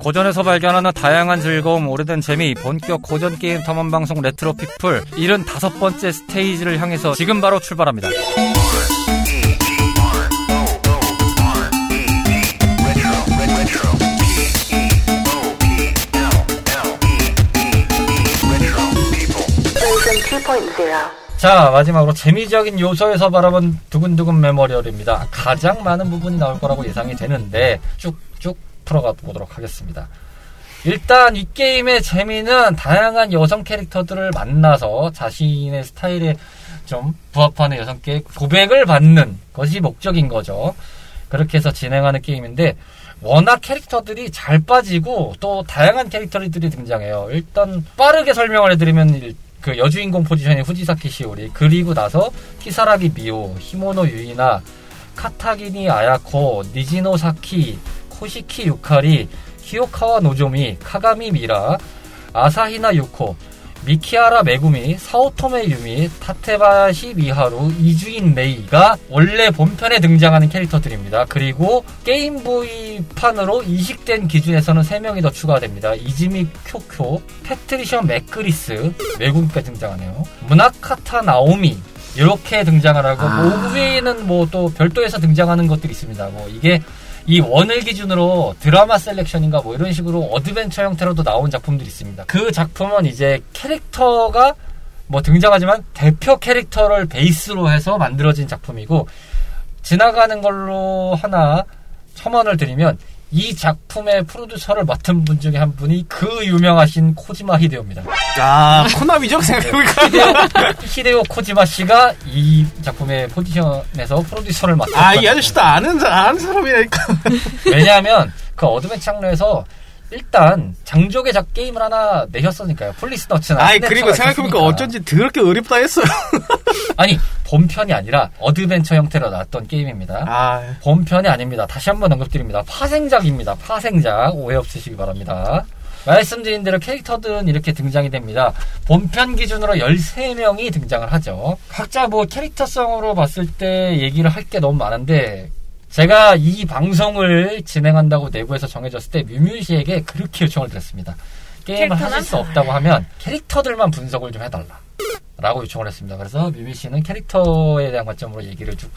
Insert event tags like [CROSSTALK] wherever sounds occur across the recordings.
고전에서 발견하는 다양한 즐거움, 오래된 재미, 본격 고전 게임 탐험 방송 레트로 피플 75번째 스테이지를 향해서 지금 바로 출발합니다. 자, 마지막으로 재미적인 요소에서 바라본 두근두근 메모리얼입니다. 가장 많은 부분이 나올 거라고 예상이 되는데 쭉쭉 풀어가 보도록 하겠습니다. 일단 이 게임의 재미는 다양한 여성 캐릭터들을 만나서 자신의 스타일에 좀 부합하는 여성께 고백을 받는 것이 목적인 거죠. 그렇게 해서 진행하는 게임인데 워낙 캐릭터들이 잘 빠지고 또 다양한 캐릭터들이 등장해요. 일단 빠르게 설명을 해드리면 그 여주인공 포지션이 후지사키 시오리 그리고 나서 키사라기 미오, 히모노 유이나, 카타기니 아야코, 니지노 사키, 코시키 유카리, 키요카와 노조미, 카가미 미라, 아사히나 유코, 미키하라 메구미, 사오토메 유미, 타테바야시 미하루, 이주인 레이가 원래 본편에 등장하는 캐릭터들입니다. 그리고 게임보이판으로 이식된 기준에서는 3명이 더 추가됩니다. 이즈미 쿄코, 패트리시아 맥그래스, 외국인까지 등장하네요. 무나카타 나오미, 이렇게 등장을 하고, 아... 뭐, 외에는 뭐 또 별도에서 등장하는 것들이 있습니다. 뭐, 이게 이 원을 기준으로 드라마 selection인가 뭐 이런 식으로 어드벤처 형태로도 나온 작품들이 있습니다. 그 작품은 이제 캐릭터가 뭐 등장하지만 대표 캐릭터를 베이스로 해서 만들어진 작품이고 지나가는 걸로 하나 첨언을 드리면 이 작품의 프로듀서를 맡은 분 중에 한 분이 그 유명하신 코지마 히데오입니다. 아, 코나미죠? 생각해보니까. [LAUGHS] 히데오, 히데오 코지마 씨가 이 작품의 포지션에서 프로듀서를 맡았다. 아, 이 아저씨도 아는, 아는 사람이니까. 왜냐하면 그 어드벤처 장르에서 일단 장족의 작 게임을 하나 내셨으니까요. Policenauts나. 아이 그리고 생각해보니까 어쩐지 더럽게 어렵다 했어요. [LAUGHS] 아니 본편이 아니라 어드벤처 형태로 나왔던 게임입니다. 아... 본편이 아닙니다. 다시 한번 언급드립니다. 파생작입니다. 파생작 오해 없으시기 바랍니다. 말씀드린 대로 캐릭터들은 이렇게 등장이 됩니다. 본편 기준으로 13명이 등장을 하죠. 각자 뭐 캐릭터성으로 봤을 때 얘기를 할 게 너무 많은데 제가 이 방송을 진행한다고 내부에서 정해졌을 때 뮤뮤 씨에게 그렇게 요청을 드렸습니다. 게임을 하실 수 없다고 하면 캐릭터들만 분석을 좀 해달라. 라고 요청을 했습니다. 그래서 뮤뮤 씨는 캐릭터에 대한 관점으로 얘기를 쭉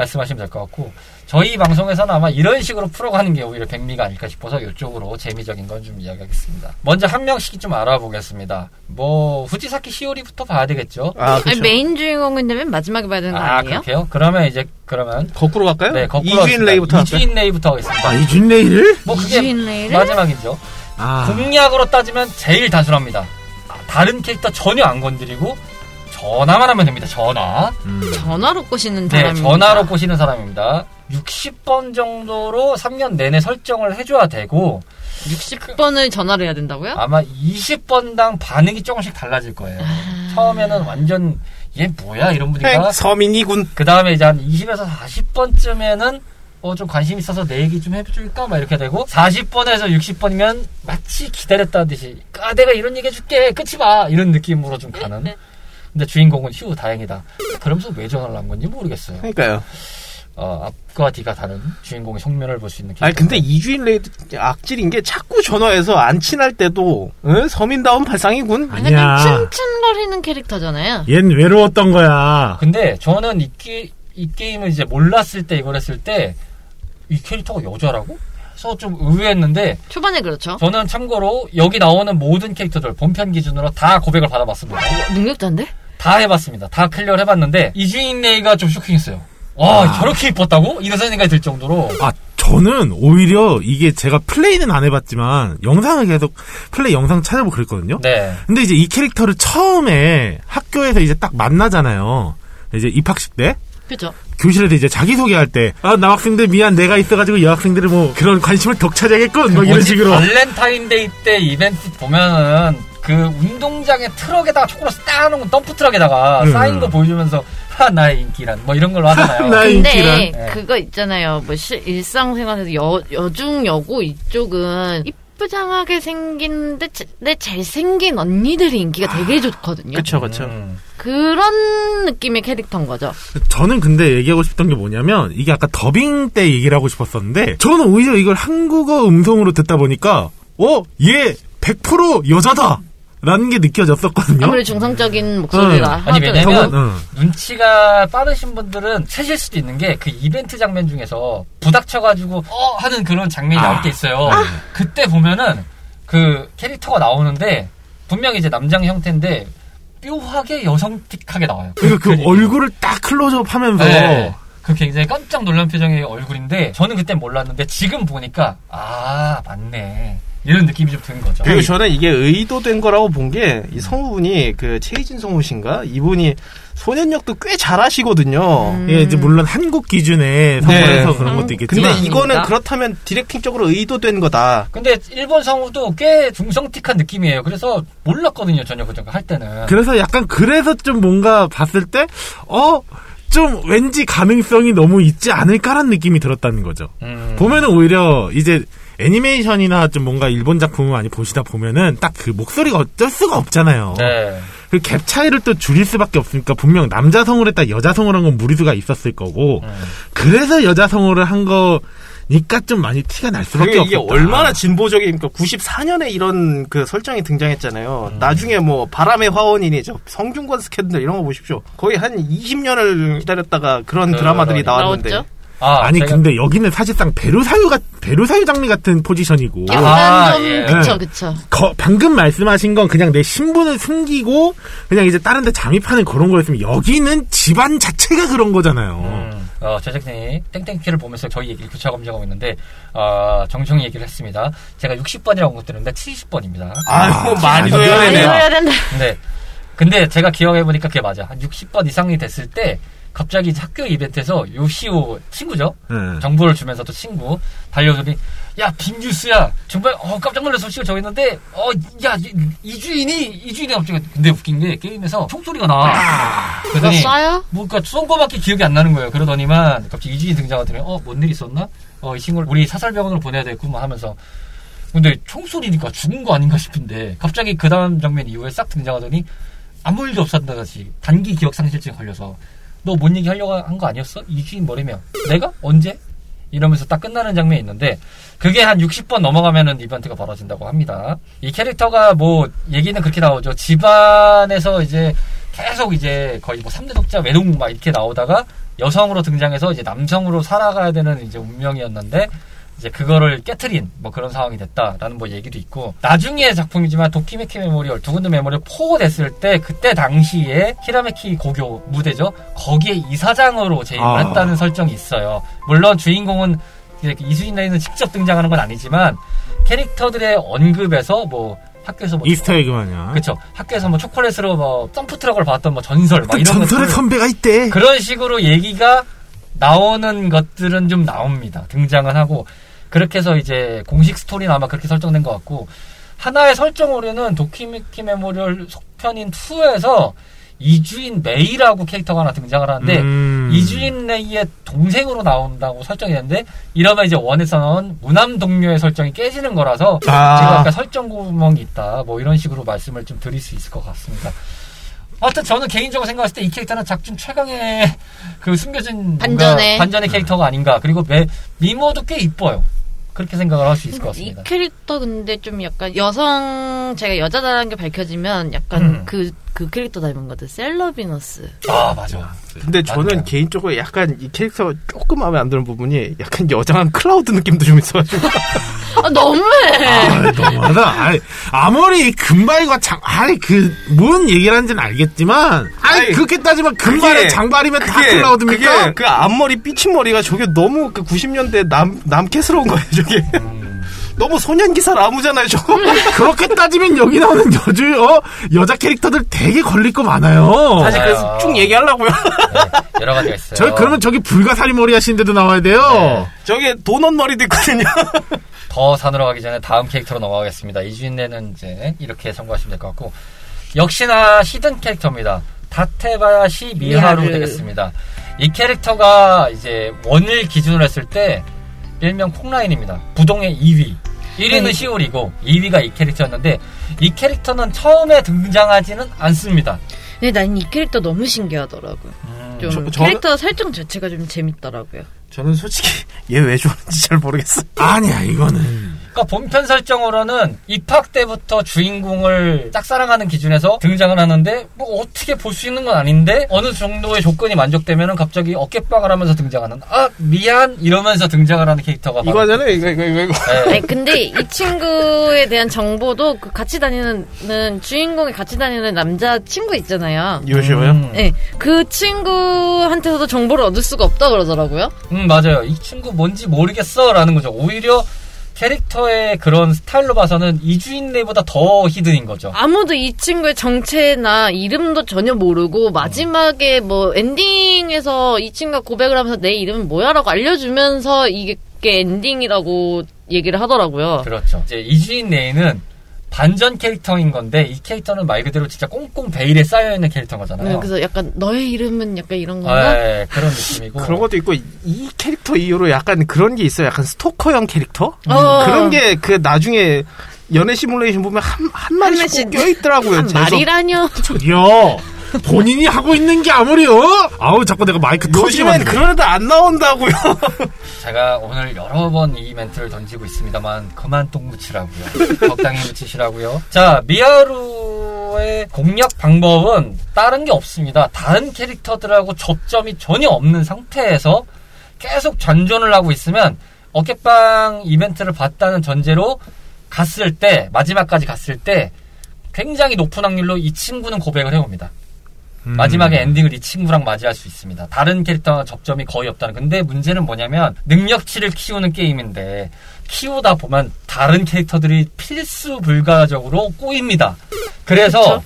말씀하시면 될 것 같고 저희 방송에서는 아마 이런 식으로 풀어가는 게 오히려 백미가 아닐까 싶어서 이쪽으로 재미적인 건 좀 이야기하겠습니다. 먼저 한 명씩 좀 알아보겠습니다. 뭐 후지사키 시오리부터 봐야 되겠죠. 아, 그렇죠. 아니, 메인 주인공인데 맨 마지막에 봐야 되는 거 아, 아니에요? 그렇게요? 그러면 이제 그러면 거꾸로 갈까요? 네, 거꾸로 이주인 레이부터 이주인 레이부터 하겠습니다. 아, 이주인 레이를? 뭐 그게 레이를? 마지막이죠. 아. 공략으로 따지면 제일 단순합니다. 다른 캐릭터 전혀 안 건드리고 전화만 하면 됩니다. 전화. 음. 전화로 꼬시는 사람입니다. 네, 전화로 꼬시는 사람입니다. 60번 정도로 3년 내내 설정을 해줘야 되고 60번을 전화를 해야 된다고요? 아마 20번당 반응이 조금씩 달라질 거예요. 아... 처음에는 완전 얘 뭐야 이런 분위기가 서민이군. 그 다음에 이제 한 20에서 40번쯤에는 어, 좀 관심 있어서 내 얘기 좀 해줄까? 막 이렇게 되고, 40번에서 60번이면 마치 기다렸다는 듯이, 아, 내가 이런 얘기 해줄게! 끝이 봐! 이런 느낌으로 좀 가는. 근데 주인공은 휴 다행이다. 그러면서 왜 전화를 한 건지 모르겠어요. 그러니까요. 어, 앞과 뒤가 다른 주인공의 측면을 볼 수 있는 아니 근데 이주인 레이도 악질인 게 자꾸 전화해서 안 친할 때도 응? 서민다운 발상이군. 아니야. 츤츤거리는 캐릭터잖아요. 얜 외로웠던 거야. 근데 저는 이, 게, 이 게임을 이제 몰랐을 때 이걸 했을 때 이 캐릭터가 여자라고? 그래서 좀 의외했는데 초반에 그렇죠. 저는 참고로 여기 나오는 모든 캐릭터들 본편 기준으로 다 고백을 받아봤습니다. 능력자인데? 다 해봤습니다. 다 클리어를 해봤는데 이주인 레이가 좀 쇼킹했어요. 와 아. 저렇게 이뻤다고? 이런 생각이 들 정도로 아 저는 오히려 이게 제가 플레이는 안 해봤지만 영상을 계속 플레이 영상 찾아보고 그랬거든요. 네. 근데 이제 이 캐릭터를 처음에 학교에서 이제 딱 만나잖아요. 이제 입학식 때. 그죠. 교실에서 이제 자기소개할 때, 아, 남학생들 미안, 내가 있어가지고 여학생들을 뭐, 그런 관심을 독차지하겠군, 뭐 이런 식으로. 발렌타인데이 때 이벤트 보면은, 그 운동장에 트럭에다가 초콜릿 따놓은 덤프 트럭에다가 음. 쌓인 거 보여주면서 하 나의 인기란 뭐 이런 걸로 하잖아요. [LAUGHS] 나의 근데 인기란. 네. 그거 있잖아요. 뭐 시, 일상생활에서 여 여중 여고 이쪽은 예쁘장하게 생긴데 내 잘생긴 언니들이 인기가 되게 아, 좋거든요. 그쵸, 그쵸. 음. 그런 느낌의 캐릭터인 거죠. 저는 근데 얘기하고 싶던 게 뭐냐면 이게 아까 더빙 때 얘기를 하고 싶었었는데 저는 오히려 이걸 한국어 음성으로 듣다 보니까 어? 얘 100% 여자다! 라는 게 느껴졌었거든요. 아무리 중성적인 목소리가. 응. 아니, 왜냐면, 응. 눈치가 빠르신 분들은 채실 수도 있는 게, 그 이벤트 장면 중에서 부닥쳐가지고, 어! 하는 그런 장면이 아. 나올 때 있어요. 아. 그때 보면은, 그 캐릭터가 나오는데, 분명히 이제 남장 형태인데, 뾰하게 여성틱하게 나와요. 그, 그, 그 얼굴을 딱 클로즈업 하면서. 네. 그 굉장히 깜짝 놀란 표정의 얼굴인데, 저는 그때 몰랐는데, 지금 보니까, 아, 맞네. 이런 느낌이 좀 드는 거죠. 그리고 저는 이게 의도된 거라고 본 게 이 성우분이 그 최희진 성우신가 이분이 소년역도 꽤 잘하시거든요. 음. 예, 이제 물론 한국 기준에 성우해서 네. 그런 것도 있겠지만. 근데 이거는 그렇다면 디렉팅적으로 의도된 거다. 근데 일본 성우도 꽤 중성틱한 느낌이에요. 그래서 몰랐거든요, 전혀 그저 할 때는. 그래서 약간 그래서 좀 뭔가 봤을 때 어. 좀 왠지 가능성이 너무 있지 않을까라는 느낌이 들었다는 거죠. 음. 보면은 오히려 이제 애니메이션이나 좀 뭔가 일본 작품을 많이 보시다 보면은 딱 그 목소리가 어쩔 수가 없잖아요. 네. 그갭 차이를 또 줄일 수밖에 없으니까 분명 남자 성우를 했다 여자 성우를 한 건 무리수가 있었을 거고 음. 그래서 여자 성우를 한 거. 니까 좀 많이 티가 날 수밖에 없다. 이게 얼마나 진보적이니까 94년에 이런 그 설정이 등장했잖아요. 음. 나중에 뭐 바람의 화원이니 저 성중권 스캔들 이런 거 보십시오. 거의 한 20년을 기다렸다가 그런 그, 드라마들이 나왔는데. 나왔죠? 아, 니 제가... 근데 여기는 사실상 베르사유가 베르사유 장미 같은 포지션이고. 약간 아, 좀 예. 그쵸 그쵸. 거, 방금 말씀하신 건 그냥 내 신분을 숨기고 그냥 이제 다른데 잠입하는 그런 거였으면 여기는 집안 자체가 그런 거잖아요. 음, 어, 제작진이 땡땡키를 보면서 저희 얘기를 교차 검증하고 있는데 어, 정정히 얘기를 했습니다. 제가 60번이라고 언급드렸는데 70번입니다. 아유 많이 둬야 되네. 네. 근데 제가 기억해 보니까 그게 맞아. 한 60번 이상이 됐을 때 갑자기 학교 이벤트에서 요시오 친구죠. 네. 정보를 주면서 또 친구 달려오더니 야 빅뉴스야 정말 어 깜짝 놀라서 소식을 정했는데 어야 이주인이 이주인이 갑자기 근데 웃긴 게 게임에서 총소리가 나. 아, 그러더니 뭐 그러니까 쏜 거밖에 기억이 안 나는 거예요. 그러더니만 갑자기 이주인이 등장하더니 어뭔 일 있었나? 어 이 친구를 우리 사설병원으로 보내야 되겠구만 하면서 근데 총소리니까 죽은 거 아닌가 싶은데 갑자기 그 다음 장면 이후에 싹 등장하더니 아무 일도 없었다같이 단기 기억 상실증 걸려서 너 뭔 얘기 하려고 한 거 아니었어? 이주인 뭐래며 내가? 언제? 이러면서 딱 끝나는 장면이 있는데 그게 한 60번 넘어가면은 이벤트가 벌어진다고 합니다. 이 캐릭터가 뭐 얘기는 그렇게 나오죠. 집안에서 이제 계속 이제 거의 뭐 3대 독자 외동 막 이렇게 나오다가 여성으로 등장해서 이제 남성으로 살아가야 되는 이제 운명이었는데 이제 그거를 깨트린 뭐 그런 상황이 됐다라는 뭐 얘기도 있고 나중에 작품이지만 도키메키 메모리얼 두근드 메모리얼 포고됐을 때 그때 당시에 히라메키 고교 무대죠? 거기에 이사장으로 재임을 아. 했다는 설정이 있어요. 물론 주인공은 이수진 레이는 직접 등장하는 건 아니지만 캐릭터들의 언급에서 뭐 학교에서 뭐 Easter egg 마냥 그렇죠 학교에서 뭐 초콜릿으로 뭐 덤프 트럭을 봤던 뭐 전설 막 이런 전설의 선배가 있대. 그런 식으로 얘기가 나오는 것들은 좀 나옵니다. 등장은 하고 그렇게 해서 이제 공식 스토리는 아마 그렇게 설정된 것 같고 하나의 설정 오류는 도키메키 메모리얼 속편인 2에서 이주인 메이라고 캐릭터가 하나 등장을 하는데 음. 이주인 레이의 동생으로 나온다고 설정이 됐는데 이러면 이제 one에서 나온 무남독녀의 설정이 깨지는 거라서 아. 제가 아까 설정 구멍이 있다 뭐 이런 식으로 말씀을 좀 드릴 수 있을 것 같습니다. 하여튼 저는 개인적으로 생각했을 때 이 캐릭터는 작중 최강의 그 숨겨진 반전의 반전의 캐릭터가 아닌가 그리고 매, 미모도 꽤 이뻐요. 그렇게 생각을 할 수 있을 것 같습니다. 이 캐릭터 근데 좀 약간 여성 제가 여자다라는 게 밝혀지면 약간 음. 그, 그 캐릭터 닮은 것 같아. 세일러비너스. 아 맞아. 근데 저는 맞아요. 개인적으로 약간 이 캐릭터 조금 마음에 안 드는 부분이 약간 여장한 클라우드 느낌도 좀 있어가지고. 아, 너무해. 아, 너무하다. 아니, 아무리 금발과 장, 아니, 그, 뭔 얘기를 하는지는 알겠지만, 아니, 아니 그렇게 따지면 금발에 장발이면 다 클라우드입니까? 그게 그 앞머리, 삐친 머리가 저게 너무 그 90년대 남, 남캐스러운 거예요, 저게. 음. 너무 소년기사 라무잖아요, 저거. [LAUGHS] 그렇게 따지면 여기 나오는 여주, 어, 여자 캐릭터들 되게 걸릴 거 많아요. 사실 그래서 쭉 얘기하려고요. 네, 여러 가지가 있어요. 저, 그러면 저기 불가사리 머리 하시는데도 나와야 돼요. 네. 저기 도넛 머리도 있거든요. [LAUGHS] 더 산으로 가기 전에 다음 캐릭터로 넘어가겠습니다. 이주인네는 이제 이렇게 참고하시면 될 것 같고 역시나 히든 캐릭터입니다. 다테바야시 미하루 미하루. 되겠습니다. 이 캐릭터가 이제 원을 기준으로 했을 때 일명 콩라인입니다. 부동의 2위. 1위는 시오리고 2위가 이 캐릭터였는데 이 캐릭터는 처음에 등장하지는 않습니다. 네, 난 이 캐릭터 너무 신기하더라고요. 음. 좀 저, 캐릭터 설정 자체가 좀 재밌더라고요. 저는 솔직히 [LAUGHS] 얘 왜 좋아하는지 잘 모르겠어. 아니야 이거는 그러니까 본편 설정으로는 입학 때부터 주인공을 짝사랑하는 기준에서 등장을 하는데 뭐 어떻게 볼 수 있는 건 아닌데 어느 정도의 조건이 만족되면은 갑자기 어깨빵을 하면서 등장하는 아 미안 이러면서 등장을 하는 캐릭터가 이거잖아요 이거 이거 이거. 이거. 네. 아니, 근데 이 친구에 대한 정보도 그 같이 다니는 주인공이 같이 다니는 남자 친구 있잖아요. 요시오요? 음. 네, 그 친구한테서도 정보를 얻을 수가 없다 그러더라고요. 음 맞아요. 이 친구 뭔지 모르겠어라는 거죠. 오히려 캐릭터의 그런 스타일로 봐서는 이주인 레이보다 더 hidden인 거죠. 아무도 이 친구의 정체나 이름도 전혀 모르고 마지막에 뭐 엔딩에서 이 친구가 고백을 하면서 내 이름은 뭐야라고 알려주면서 이게 엔딩이라고 얘기를 하더라고요. 그렇죠. 이제 이주인 레이는 반전 캐릭터인 건데 이 캐릭터는 말 그대로 진짜 꽁꽁 베일에 쌓여 있는 캐릭터 거잖아요. 네, 그래서 약간 너의 이름은 약간 이런 건가? 네, 그런 느낌이고 그런 것도 있고 이 캐릭터 이후로 약간 그런 게 있어요. 약간 스토커형 캐릭터 어. 그런 게 그 나중에 연애 시뮬레이션 보면 한, 한 마리씩 껴 있더라고요. 한 마리라뇨? 저기요. 본인이 하고 있는 게 아무리요? 아우 자꾸 내가 마이크 터지면 그런 애들 안 나온다고요. [LAUGHS] 제가 오늘 여러 번 이 멘트를 던지고 있습니다만 그만 똥 묻히라고요. 적당히 묻히시라고요. 자 미아루의 공략 방법은 다른 게 없습니다. 다른 캐릭터들하고 접점이 전혀 없는 상태에서 계속 전전을 하고 있으면 어깨빵 이벤트를 봤다는 전제로 갔을 때 마지막까지 갔을 때 굉장히 높은 확률로 이 친구는 고백을 해옵니다. 음. 마지막에 엔딩을 이 친구랑 맞이할 수 있습니다. 다른 캐릭터와 접점이 거의 없다는. 근데 문제는 뭐냐면 능력치를 키우는 게임인데 키우다 보면 다른 캐릭터들이 필수 불가적으로 꼬입니다. 그래서 그쵸?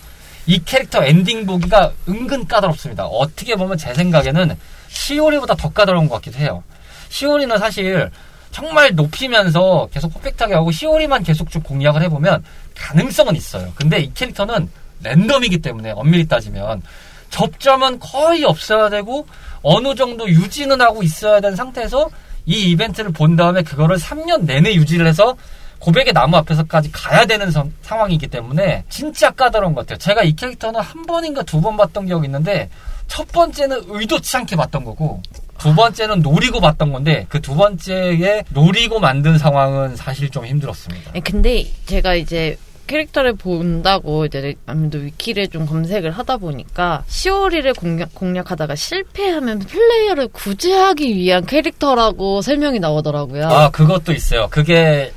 이 캐릭터 엔딩 보기가 은근 까다롭습니다. 어떻게 보면 제 생각에는 시오리보다 더 까다로운 것 같기도 해요. 시오리는 사실 정말 높이면서 계속 퍼펙트하게 하고 시오리만 계속 좀 공략을 해보면 가능성은 있어요. 근데 이 캐릭터는 랜덤이기 때문에 엄밀히 따지면 접점은 거의 없어야 되고 어느 정도 유지는 하고 있어야 되는 상태에서 이 이벤트를 본 다음에 그거를 3년 내내 유지를 해서 고백의 나무 앞에서까지 가야 되는 성, 상황이기 때문에 진짜 까다로운 것 같아요. 제가 이 캐릭터는 한 번인가 두 번 봤던 기억이 있는데 첫 번째는 의도치 않게 봤던 거고 두 번째는 노리고 봤던 건데 그 두 번째에 노리고 만든 상황은 사실 좀 힘들었습니다. 근데 제가 이제 캐릭터를 본다고 이제 아무래도 위키를 좀 검색을 하다 보니까 시오리를 공략, 공략 하다가 실패하면 플레이어를 구제하기 위한 캐릭터라고 설명이 나오더라고요. 아, 그것도 있어요. 그게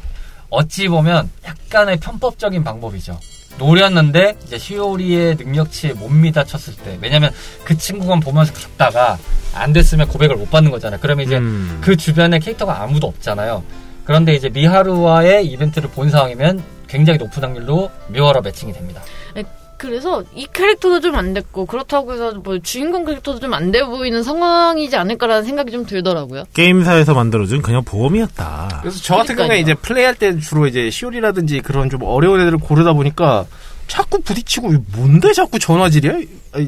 어찌 보면 약간의 편법적인 방법이죠. 노렸는데 이제 시오리의 능력치에 못 미다쳤을 때 왜냐면 그 친구만 보면서 갔다가 안 됐으면 고백을 못 받는 거잖아요. 그러면 이제 음. 그 주변에 캐릭터가 아무도 없잖아요. 그런데 이제 미하루와의 이벤트를 본 상황이면 굉장히 높은 확률로 묘하러 매칭이 됩니다. 네, 그래서 이 캐릭터도 좀 안 됐고 그렇다고 해서 뭐 주인공 캐릭터도 좀 안 돼 보이는 상황이지 않을까라는 생각이 좀 들더라고요. 게임사에서 만들어준 그냥 보험이었다. 그래서 저 같은 그러니까요. 경우에 이제 플레이할 때 주로 이제 시오리라든지 그런 좀 어려운 애들을 고르다 보니까 자꾸 부딪히고 뭔데 자꾸 전화질이야?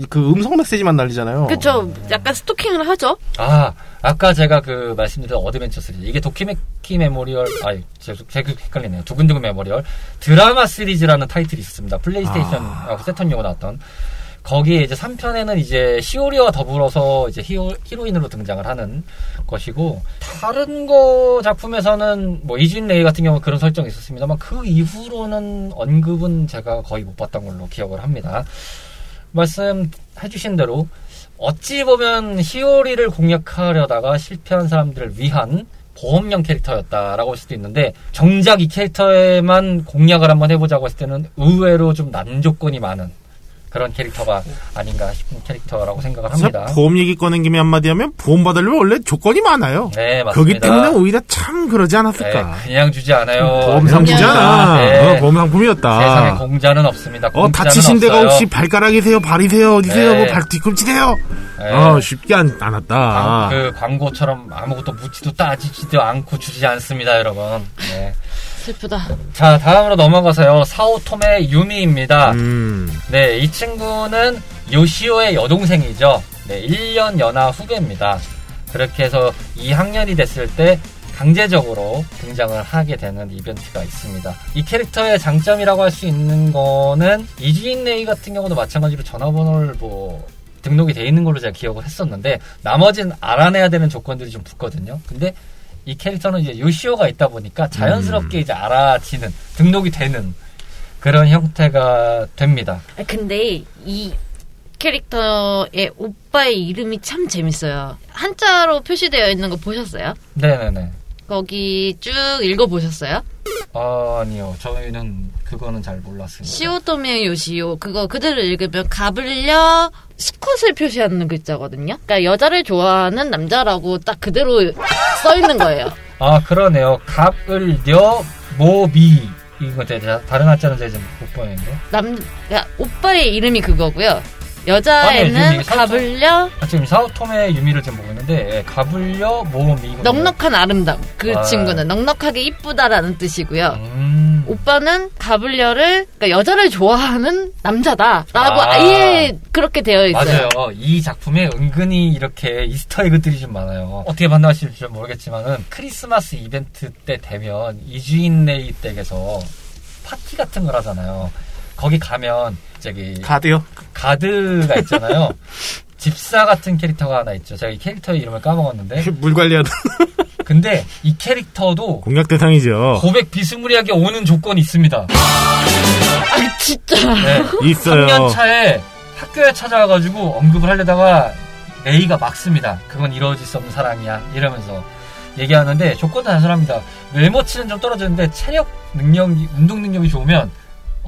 그 음성 메시지만 날리잖아요. 그렇죠. 약간 스토킹을 하죠. 아 아까 제가 그 말씀드린 어드벤처 시리즈 이게 도키메키 메모리얼 아니 제가 헷갈리네요. 두근두근 메모리얼 드라마 시리즈라는 타이틀이 있었습니다. 플레이스테이션 아. 새턴용으로 나왔던 거기에 이제 3편에는 이제 시오리와 더불어서 이제 히로, 히로인으로 등장을 하는 것이고 다른 거 작품에서는 뭐 이주인 레이 같은 경우 그런 설정이 있었습니다만 그 이후로는 언급은 제가 거의 못 봤던 걸로 기억을 합니다. 말씀해주신 대로 어찌 보면 히오리를 공략하려다가 실패한 사람들을 위한 보험형 캐릭터였다라고 할 수도 있는데 정작 이 캐릭터에만 공략을 한번 해보자고 했을 때는 의외로 좀 난 조건이 많은 그런 캐릭터가 아닌가 싶은 캐릭터라고 생각을 합니다. 보험 얘기 꺼낸 김에 한마디 하면 보험 받으려면 원래 조건이 많아요. 네, 맞습니다. 거기 때문에 오히려 참 그러지 않았을까. 네, 그냥 주지 않아요. 보험 상품이잖아. 네. 어, 보험 상품이었다. 세상에 공자는 없습니다. 어, 다치신. 데가 혹시 발가락이세요? 발이세요? 어디세요? 네. 뭐 발 뒤꿈치세요? 네. 어, 쉽지 않, 않았다. 광, 그 광고처럼 아무것도 묻지도 따지지도 않고 주지 않습니다, 여러분. 네. 슬프다. 자, 다음으로 넘어가서요. 사오토메 유미입니다. 음. 네, 이 친구는 요시오의 여동생이죠. 네, 1년 연하 후배입니다. 그렇게 해서 2학년이 됐을 때 강제적으로 등장을 하게 되는 이벤트가 있습니다. 이 캐릭터의 장점이라고 할 수 있는 거는 이주인 레이 같은 경우도 마찬가지로 전화번호를 뭐 등록이 돼 있는 걸로 제가 기억을 했었는데 나머지는 알아내야 되는 조건들이 좀 붙거든요. 근데 이 캐릭터는 이제 요시오가 있다 보니까 자연스럽게 음. 이제 알아지는 등록이 되는 그런 형태가 됩니다. 아, 근데 이 캐릭터의 오빠의 이름이 참 재밌어요. 한자로 표시되어 있는 거 보셨어요? 네네네. 거기 쭉 읽어보셨어요? 아, 아니요. 저희는 그거는 잘 몰랐습니다. 시오토메 요시오. 그거 그대로 읽으면 가불려 스컷을 표시하는 글자거든요. 그러니까 여자를 좋아하는 남자라고 딱 그대로 써 있는 거예요. [LAUGHS] 아, 그러네요. 갑을려 모비. 이거 제가 다른 한자는 제가 못 보는데. 남, 야, 오빠의 이름이 그거고요. 여자애는 가불려 아, 지금 사우톰의 유미를 지금 보고 있는데 예, 가불려 모음이 넉넉한 아름다움 그 아. 친구는 넉넉하게 이쁘다라는 뜻이고요 음. 오빠는 가불려를 그러니까 여자를 좋아하는 남자다라고 아. 예 그렇게 되어 있어요 맞아요 이 작품에 은근히 이렇게 Easter egg들이 좀 많아요 어떻게 판단하실지 모르겠지만은 크리스마스 이벤트 때 되면 이주인 레이 댁에서 파티 같은 걸 하잖아요 거기 가면 저기 가드요? 가드가 있잖아요. [LAUGHS] 집사 같은 캐릭터가 하나 있죠. 제가 이 캐릭터의 이름을 까먹었는데 [LAUGHS] 물 관리하는. [LAUGHS] 근데 이 캐릭터도 공략 대상이죠. 고백 비스무리하게 오는 조건이 있습니다. 아 진짜. 네. 있어요. 3년 차에 학교에 찾아와가지고 언급을 하려다가 레이가 막습니다. 그건 이루어질 수 없는 사랑이야. 이러면서 얘기하는데 조건은 단순합니다. 외모치는 좀 떨어지는데 체력 능력이 운동 능력이 좋으면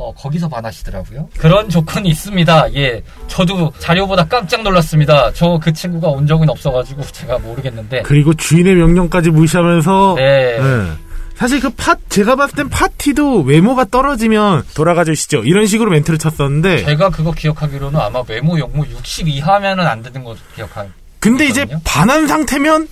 어, 거기서 반하시더라고요. 그런 조건이 있습니다. 예. 저도 자료보다 깜짝 놀랐습니다. 저 그 친구가 온 적은 없어가지고 제가 모르겠는데. 그리고 주인의 명령까지 무시하면서. 네. 네. 사실 그 파, 제가 봤을 땐 파티도 외모가 떨어지면 돌아가 주시죠. 이런 식으로 멘트를 쳤었는데. 제가 그거 기억하기로는 아마 외모 영모 60 이하면은 안 되는 거 기억할. 근데 이제 반한 상태면,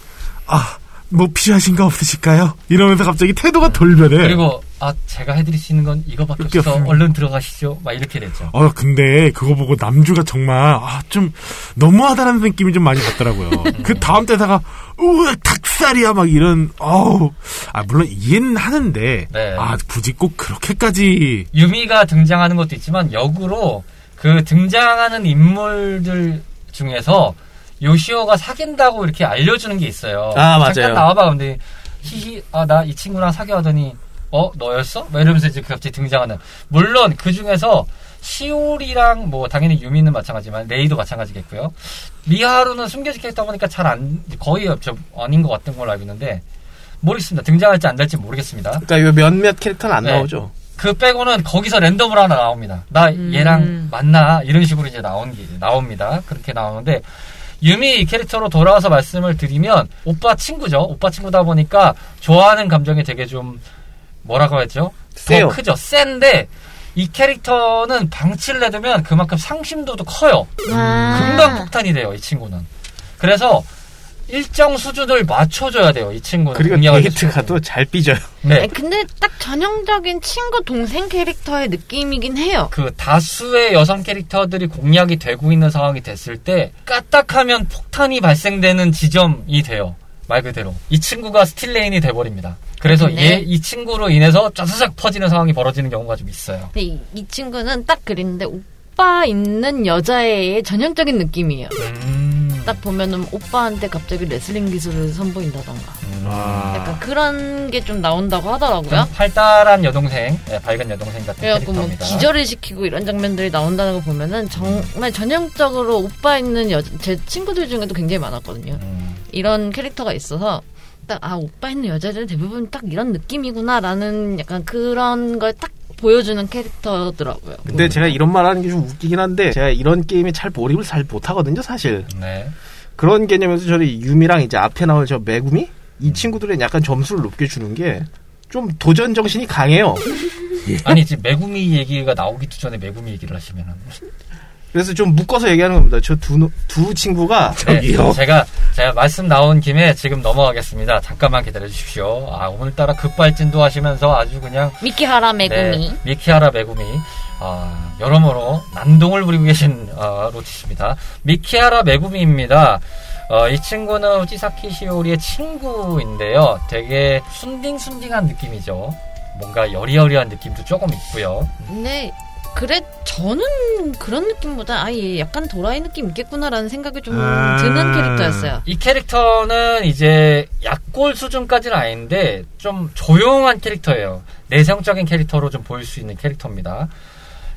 아, 뭐 필요하신 거 없으실까요? 이러면서 갑자기 태도가 돌변해. 그리고 아 제가 해드릴 수 있는 건 이거밖에 없어. 없습니다. 얼른 들어가시죠. 막 이렇게 됐죠. 어 근데 그거 보고 남주가 정말 아 좀 너무하다는 느낌이 좀 많이 받더라고요. [LAUGHS] 음. 그 다음 대사가 우와 닭살이야 막 이런 어우 아 물론 이해는 하는데 네. 아 굳이 꼭 그렇게까지 유미가 등장하는 것도 있지만 역으로 그 등장하는 인물들 중에서 요시오가 사귄다고 이렇게 알려주는 게 있어요. 아 맞아요. 잠깐 나와봐. 근데 히히 아 나 이 친구랑 사귀어하더니 어 너였어? 막 이러면서 이제 갑자기 등장하는. 물론 그 중에서 시올이랑 뭐 당연히 유미는 마찬가지지만 레이도 마찬가지겠고요. 미하루는 숨겨진 캐릭터 보니까 잘 안 거의 저 아닌 것 같은 걸로 알고 있는데 모르겠습니다. 등장할지 안 될지 모르겠습니다. 그러니까 요 몇몇 캐릭터는 안 네. 나오죠. 그 빼고는 거기서 랜덤으로 하나 나옵니다. 나 음. 얘랑 만나 이런 식으로 이제 나온 게 나옵니다. 그렇게 나오는데 유미 캐릭터로 돌아와서 말씀을 드리면 오빠 친구죠. 오빠 친구다 보니까 좋아하는 감정이 되게 좀 뭐라고 했죠? 세요. 더 크죠. 센데 이 캐릭터는 방치를 해두면 그만큼 상심도도 커요. 아~ 금방 폭탄이 돼요. 이 친구는. 그래서 일정 수준을 맞춰줘야 돼요. 이 친구는. 그리고 데이트가 또잘 삐져요. [LAUGHS] 네. 근데 딱 전형적인 친구 동생 캐릭터의 느낌이긴 해요. 그 다수의 여성 캐릭터들이 공략이 되고 있는 상황이 됐을 때 까딱하면 폭탄이 발생되는 지점이 돼요. 말 그대로 이 친구가 steel rain이 돼버립니다. 그래서 네. 얘 이 친구로 인해서 쫙쫙 퍼지는 상황이 벌어지는 경우가 좀 있어요. 이, 이 친구는 딱 그린데 오빠 있는 여자애의 전형적인 느낌이에요. 음. 딱 보면은 오빠한테 갑자기 레슬링 기술을 선보인다던가. 음. 약간 그런 게 좀 나온다고 하더라고요. 활달한 여동생, 네, 밝은 여동생 같은 그래갖고 뭐 기절을 시키고 이런 장면들이 나온다는 거 보면은 정말 전형적으로 오빠 있는 여, 제 친구들 중에도 굉장히 많았거든요. 음. 이런 캐릭터가 있어서 딱 아 오빠 있는 여자들 대부분 딱 이런 느낌이구나라는 약간 그런 걸 딱 보여주는 캐릭터더라고요. 근데 음. 제가 이런 말 하는 게 좀 웃기긴 한데 제가 이런 게임에 잘 몰입을 잘 못하거든요, 사실. 네. 그런 개념에서 저는 유미랑 이제 앞에 나올 저 매구미 이 음. 친구들은 약간 점수를 높게 주는 게 좀 도전 정신이 강해요. 아니 지금 매구미 얘기가 나오기도 전에 매구미 얘기를 하시면은 그래서 좀 묶어서 얘기하는 겁니다. 저 두 두 친구가 [LAUGHS] 네, 제가 제가 말씀 나온 김에 지금 넘어가겠습니다. 잠깐만 기다려 주십시오. 아 오늘따라 급발진도 하시면서 아주 그냥 미키하라 메구미 네, 미키하라 메구미 아, 여러모로 난동을 부리고 계신 어, 로치입니다. 미키하라 메구미입니다. 어, 이 친구는 후지사키 시오리의 친구인데요. 되게 순딩순딩한 느낌이죠. 뭔가 여리여리한 느낌도 조금 있고요. 근데 그래 저는 그런 느낌보다 아예 약간 도라이 느낌 있겠구나라는 생각이 좀 아~ 드는 캐릭터였어요. 이 캐릭터는 이제 약골 수준까지는 아닌데 좀 조용한 캐릭터예요. 내성적인 캐릭터로 좀 보일 수 있는 캐릭터입니다.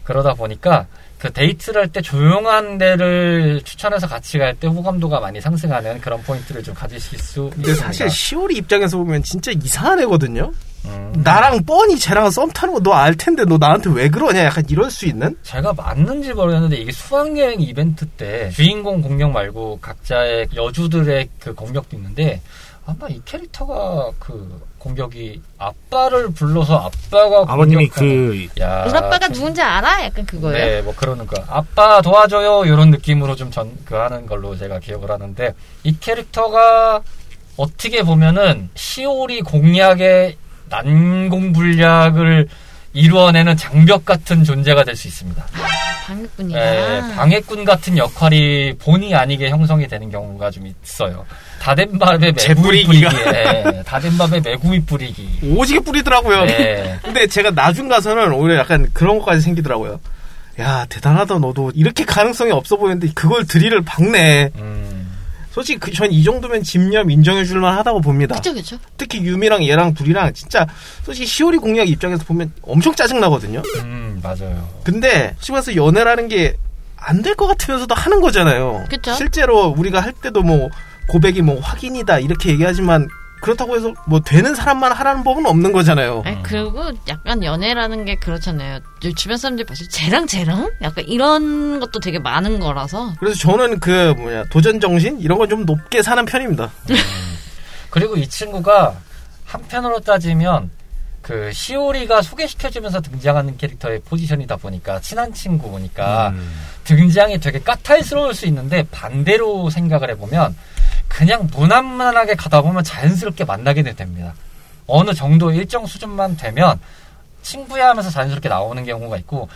그러다 보니까 그 데이트를 할 때 조용한 데를 추천해서 같이 갈 때 호감도가 많이 상승하는 그런 포인트를 좀 가지실 수 근데 있습니다. 사실 시오리 입장에서 보면 진짜 이상한 애거든요. 음. 나랑 뻔히 쟤랑 썸 타는 거 너 알 텐데 너 나한테 왜 그러냐 약간 이럴 수 있는? 제가 맞는지 모르겠는데 이게 수학여행 이벤트 때 주인공 공격 말고 각자의 여주들의 그 공격도 있는데 아마 이 캐릭터가 그 공격이 아빠를 불러서 아빠가 아버님이 그 야, 우리 아빠가 누군지 알아? 약간 그거예요. 네, 뭐 그러는 거. 아빠 도와줘요 이런 느낌으로 좀 전 그 하는 걸로 제가 기억을 하는데 이 캐릭터가 어떻게 보면은 시오리 공략의 난공불약을 이루어내는 장벽 같은 존재가 될 수 있습니다. 방해꾼이야. 네, 방해꾼 같은 역할이 본의 아니게 형성이 되는 경우가 좀 있어요. 다된 밥에 매구미 뿌리기. 네, 다된 밥에 매구미 뿌리기. 오지게 뿌리더라고요. 네. 근데 제가 나중 가서는 오히려 약간 그런 것까지 생기더라고요. 야 대단하다 너도 이렇게 가능성이 없어 보이는데 그걸 드릴을 박네. 음. 솔직히 그, 전 이 정도면 집념 인정해줄만 하다고 봅니다. 그쵸, 그쵸. 특히 유미랑 얘랑 둘이랑 진짜 솔직히 시오리 공략 입장에서 보면 엄청 짜증나거든요. 음, 맞아요. 근데 시골에서 연애라는 게 안 될 것 같으면서도 하는 거잖아요. 그쵸. 실제로 우리가 할 때도 뭐 고백이 뭐 확인이다 이렇게 얘기하지만 그렇다고 해서 뭐 되는 사람만 하라는 법은 없는 거잖아요. 아니, 그리고 약간 연애라는 게 그렇잖아요. 주변 사람들이 봤을 때 쟤랑 쟤랑 약간 이런 것도 되게 많은 거라서. 그래서 저는 그 뭐냐 도전 정신 이런 건 좀 높게 사는 편입니다. 음. [LAUGHS] 그리고 이 친구가 한편으로 따지면 그 시오리가 소개시켜주면서 등장하는 캐릭터의 포지션이다 보니까 친한 친구니까 음. 등장이 되게 까탈스러울 수 있는데 반대로 생각을 해보면 그냥 무난무난하게 가다 보면 자연스럽게 만나게 됩니다. 어느 정도 일정 수준만 되면 친구야 하면서 자연스럽게 나오는 경우가 있고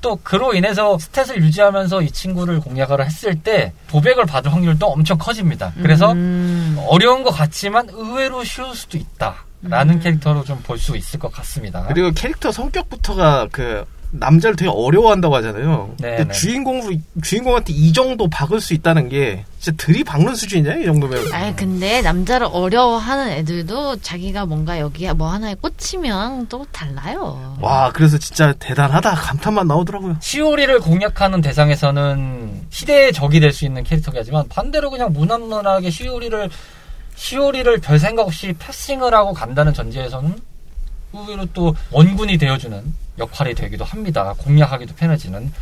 또 그로 인해서 스탯을 유지하면서 이 친구를 공략을 했을 때 도백을 받을 확률도 엄청 커집니다. 그래서 음. 어려운 것 같지만 의외로 쉬울 수도 있다. 라는 음. 캐릭터로 좀 볼 수 있을 것 같습니다. 그리고 캐릭터 성격부터가 그 남자를 되게 어려워한다고 하잖아요. 네, 근데 네. 주인공 주인공한테 이 정도 박을 수 있다는 게 진짜 들이박는 수준이냐 이 정도면. 아 근데 남자를 어려워하는 애들도 자기가 뭔가 여기에 뭐 하나에 꽂히면 또 달라요. 와 그래서 진짜 대단하다 감탄만 나오더라고요. 시오리를 공략하는 대상에서는 시대의 적이 될 수 있는 캐릭터이지만 반대로 그냥 무난무난하게 시오리를 시오리를 별 생각 없이 패싱을 하고 간다는 전제에서는 의외로 또 원군이 되어주는 역할이 되기도 합니다. 공략하기도 편해지는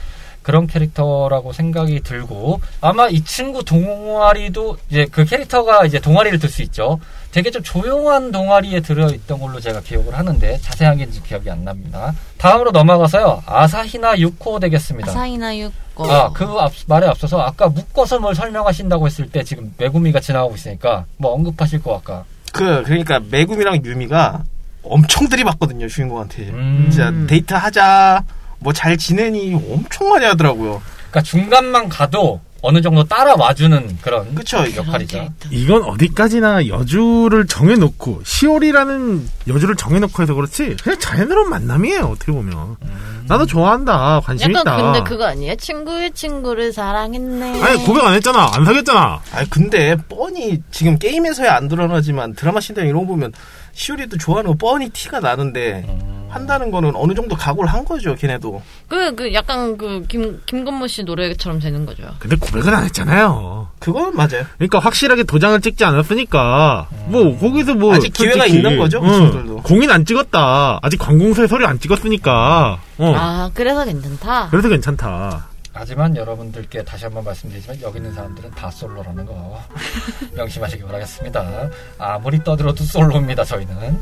그런 캐릭터라고 생각이 들고 아마 이 친구 동아리도 이제 그 캐릭터가 이제 동아리를 들 수 있죠. 되게 좀 조용한 동아리에 들어있던 걸로 제가 기억을 하는데 자세하게는 기억이 안 납니다. 다음으로 넘어가서요. 아사히나 유코 되겠습니다. 아사히나 유코. 아, 그 앞, 말에 앞서서 아까 묶어서 뭘 설명하신다고 했을 때 지금 메구미가 지나가고 있으니까 뭐 언급하실 거 아까. 그 그러니까 메구미랑 유미가 엄청 들이받거든요 주인공한테. 음. 진짜 데이트 하자, 뭐 잘 지내니 엄청 많이 하더라고요. 그러니까 중간만 가도 어느 정도 따라와주는 그런 그쵸, 역할이죠. 이건 어디까지나 여주를 정해놓고 시월이라는 여주를 정해놓고 해서 그렇지 그냥 자연스러운 만남이에요 어떻게 보면 음. 나도 좋아한다 관심 약간 있다. 근데 그거 아니에요? 친구의 친구를 사랑했네. 아니 고백 안 했잖아 안 사귀었잖아. 아니 근데 뻔히 지금 게임에서야 안 드러나지만 드라마 신당 이런 거 보면 시오리도 좋아하는 거 뻔히 티가 나는데 음. 한다는 거는 어느 정도 각오를 한 거죠, 걔네도. 그, 그 약간 그 김, 김건모 씨 노래처럼 되는 거죠. 근데 고백은 안 했잖아요. 그건 맞아요. 그러니까 확실하게 도장을 찍지 않았으니까 음. 뭐 거기서 뭐 아직 기회가 있는 거죠, 그 응. 공인 안 찍었다. 아직 관공서에 서류 안 찍었으니까. 어. 아, 그래서 괜찮다. 그래서 괜찮다. 하지만 여러분들께 다시 한번 말씀드리지만 여기 있는 사람들은 다 솔로라는 거 [LAUGHS] 명심하시기 바라겠습니다. 아무리 떠들어도 솔로입니다. 저희는.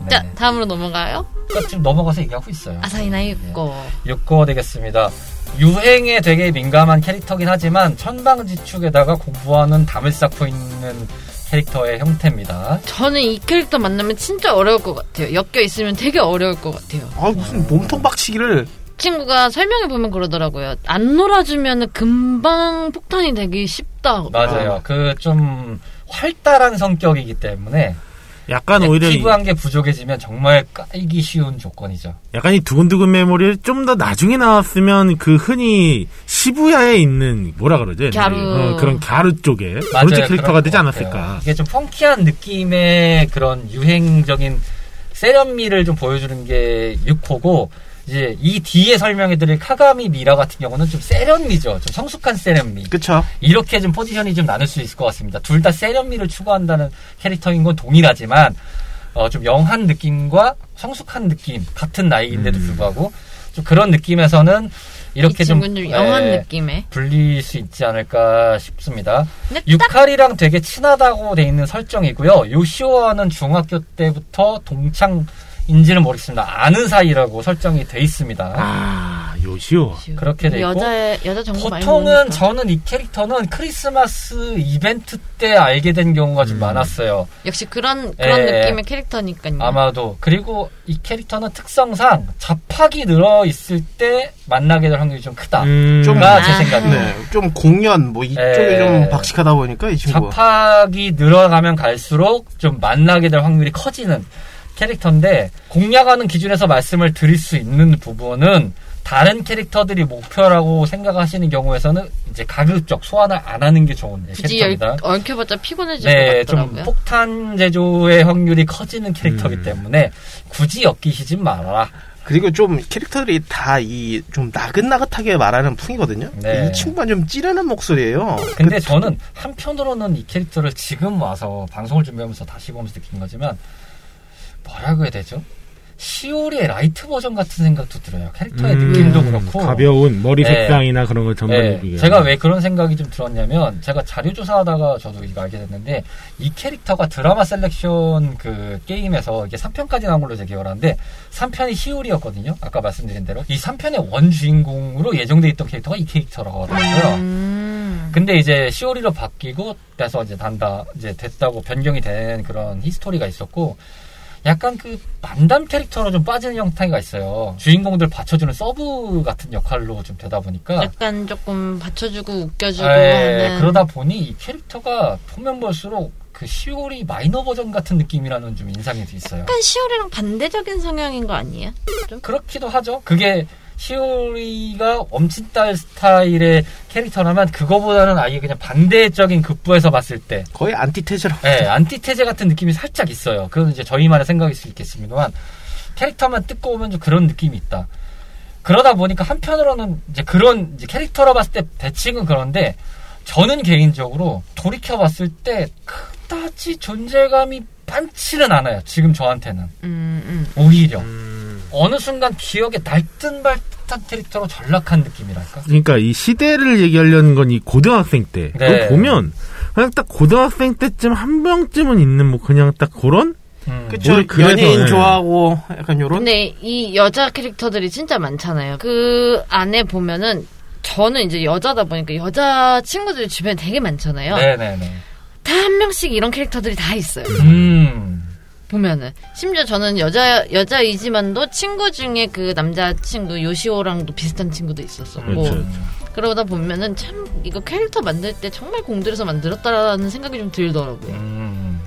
네. 자 다음으로 넘어가요. 그러니까 지금 넘어가서 얘기하고 있어요. 아사히나 육고. 네. 육고 되겠습니다. 유행에 되게 민감한 캐릭터긴 하지만 천방지축에다가 공부하는 담을 쌓고 있는 캐릭터의 형태입니다. 저는 이 캐릭터 만나면 진짜 어려울 것 같아요. 엮여 있으면 되게 어려울 것 같아요. 아 무슨 몸통 박치기를 친구가 설명해 보면 그러더라고요. 안 놀아주면 금방 폭탄이 되기 쉽다. 맞아요. 그 좀 활달한 성격이기 때문에 약간 오히려 피부한 게 부족해지면 정말 까이기 쉬운 조건이죠. 약간 이 두근두근 메모리를 좀 더 나중에 나왔으면 그 흔히 시부야에 있는 뭐라 그러죠? 갸루 어, 그런 갸루 쪽에 그런 캐릭터가 되지 않았을까? 이게 좀 펑키한 느낌의 그런 유행적인 세련미를 좀 보여주는 게 6호고 이제 이 뒤에 설명해드릴 카가미 미라 같은 경우는 좀 세련미죠. 좀 성숙한 세련미. 그쵸. 이렇게 좀 포지션이 좀 나눌 수 있을 것 같습니다. 둘 다 세련미를 추구한다는 캐릭터인 건 동일하지만 어, 좀 영한 느낌과 성숙한 느낌 같은 나이인데도 음. 불구하고 좀 그런 느낌에서는 이렇게 좀, 좀 영한 예, 느낌에 불릴 수 있지 않을까 싶습니다. 유칼이랑 되게 친하다고 돼 있는 설정이고요. 요시오와는 중학교 때부터 동창 인지는 모르겠습니다. 아는 사이라고 설정이 돼 있습니다. 아, 요시오. 그렇게 돼 있고. 여자, 여자 정보 보통은 저는 이 캐릭터는 크리스마스 이벤트 때 알게 된 경우가 좀 음. 많았어요. 역시 그런, 그런 예, 느낌의 캐릭터니까요. 아마도. 그리고 이 캐릭터는 특성상 잡학이 늘어 있을 때 만나게 될 확률이 좀 크다. 음. 좀가 제 생각이에요. 네, 좀 공연, 뭐 이쪽에 예, 좀 박식하다 보니까 이 친구. 잡학이 늘어가면 갈수록 좀 만나게 될 확률이 커지는 캐릭터인데 공략하는 기준에서 말씀을 드릴 수 있는 부분은 다른 캐릭터들이 목표라고 생각하시는 경우에서는 이제 가급적 소환을 안 하는 게 좋은 캐릭터입니다. 얽혀봤자 피곤해질 네, 것 같더라고요. 좀 폭탄 제조의 확률이 커지는 캐릭터이기 음. 때문에 굳이 엮이시지 말아라. 그리고 좀 캐릭터들이 다 이 좀 나긋나긋하게 말하는 풍이거든요. 네. 이 친구가 좀 찌르는 목소리예요. 근데 그, 저는 한편으로는 이 캐릭터를 지금 와서 방송을 준비하면서 다시 보면서 느낀 거지만 뭐라고 해야 되죠? 시오리의 light 버전 같은 생각도 들어요. 캐릭터의 음, 느낌도 그렇고 가벼운 머리 네. 색상이나 그런 걸 전반적으로 네. 제가 왜 그런 생각이 좀 들었냐면 제가 자료 조사하다가 저도 이거 알게 됐는데 이 캐릭터가 드라마 셀렉션 그 게임에서 이게 3편까지 나온 걸로 제가 기억을 하는데 3편이 시오리였거든요. 아까 말씀드린 대로 이 3편의 원 주인공으로 예정돼 있던 캐릭터가 이 캐릭터라고 하더라고요. 음. 근데 이제 시오리로 바뀌고 그래서 이제 단다 이제 됐다고 변경이 된 그런 history가 있었고 약간 그 만담 캐릭터로 좀 빠지는 형태가 있어요. 주인공들 받쳐주는 서브 같은 역할로 좀 되다 보니까 약간 조금 받쳐주고 웃겨주고 네, 하는 그러다 보니 이 캐릭터가 보면 볼수록 그 시오리 마이너 버전 같은 느낌이라는 좀 인상이 있어요. 약간 시오리랑 반대적인 성향인 거 아니에요? 좀? 그렇기도 하죠. 그게 시오리가 엄친딸 스타일의 캐릭터라면 그거보다는 아예 그냥 반대적인 급부에서 봤을 때 거의 안티테제로 네, 안티테제 같은 느낌이 살짝 있어요. 그건 이제 저희만의 생각일 수 있겠습니다만 캐릭터만 뜯고 오면 좀 그런 느낌이 있다. 그러다 보니까 한편으로는 이제 그런 이제 캐릭터로 봤을 때 대칭은 그런데 저는 개인적으로 돌이켜 봤을 때 그다지 존재감이 많지는 않아요. 지금 저한테는 음, 음. 오히려. 음. 어느 순간 기억에 날뜬발듯한 캐릭터로 전락한 느낌이랄까. 그러니까 이 시대를 얘기하려는 건 이 고등학생 때. 네. 보면 그냥 딱 고등학생 때쯤 한 명쯤은 있는 뭐 그냥 딱 그런 음. 그쵸. 연예인 네. 좋아하고 약간 요런. 근데 이 여자 캐릭터들이 진짜 많잖아요. 그 안에 보면은 저는 이제 여자다 보니까 여자 친구들이 주변에 되게 많잖아요. 네네네. 다 한 명씩 이런 캐릭터들이 다 있어요. 음. 보면은 심지어 저는 여자 여자이지만도 친구 중에 그 남자 친구 요시오랑도 비슷한 친구도 있었었고 그렇죠, 그렇죠. 그러다 보면은 참 이거 캐릭터 만들 때 정말 공들여서 만들었다라는 생각이 좀 들더라고요. 음.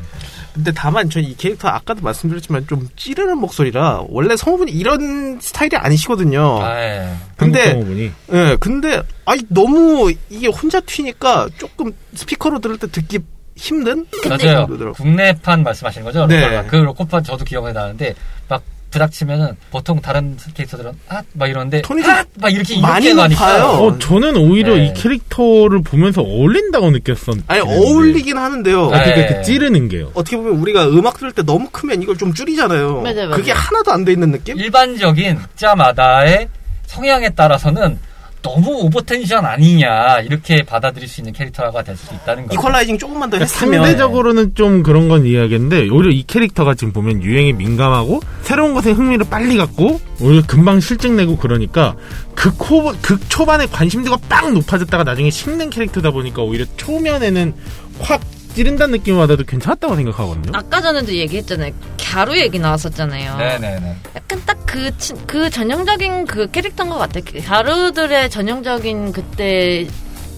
근데 다만 전 이 캐릭터 아까도 말씀드렸지만 좀 찌르는 목소리라 원래 성우분이 이런 스타일이 아니시거든요. 아, 예. 근데 성우분이. 예, 근데 아니 너무 이게 혼자 튀니까 조금 스피커로 들을 때 듣기 힘든? 맞아요. 국내판 말씀하시는 거죠? 네. 로코판. 그 로코판 저도 기억이 나는데 막 부닥치면은 보통 다른 캐릭터들은 아막 이러는데 톤이 막 이렇게 많이 높아요. 어, 저는 오히려 네. 이 캐릭터를 보면서 어울린다고 느꼈었. 아니 어울리긴 하는데요. 어떻게 네. 그 찌르는 게요. 어떻게 보면 우리가 음악 들을 때 너무 크면 이걸 좀 줄이잖아요. 맞아요, 맞아요. 그게 하나도 안 돼 있는 느낌? 일반적인 자마다의 성향에 따라서는 너무 over tension 아니냐 이렇게 받아들일 수 있는 캐릭터가 될수 있다는 거죠. equalizing 조금만 더 그러니까 했으면 상대적으로는 좀 그런 건 이해하겠는데 오히려 이 캐릭터가 지금 보면 유행에 민감하고 새로운 것에 흥미를 빨리 갖고 오히려 금방 싫증 내고 그러니까 극 호 극 초반에 관심도가 빵 높아졌다가 나중에 식는 캐릭터다 보니까 오히려 초면에는 확 찌른다는 느낌을 받아도 괜찮았다고 생각하거든요. 아까 전에도 얘기했잖아요. 갸루 얘기 나왔었잖아요. 네네네. 약간 딱 그, 그 전형적인 그 캐릭터인 것 같아요. 갸루들의 전형적인 그때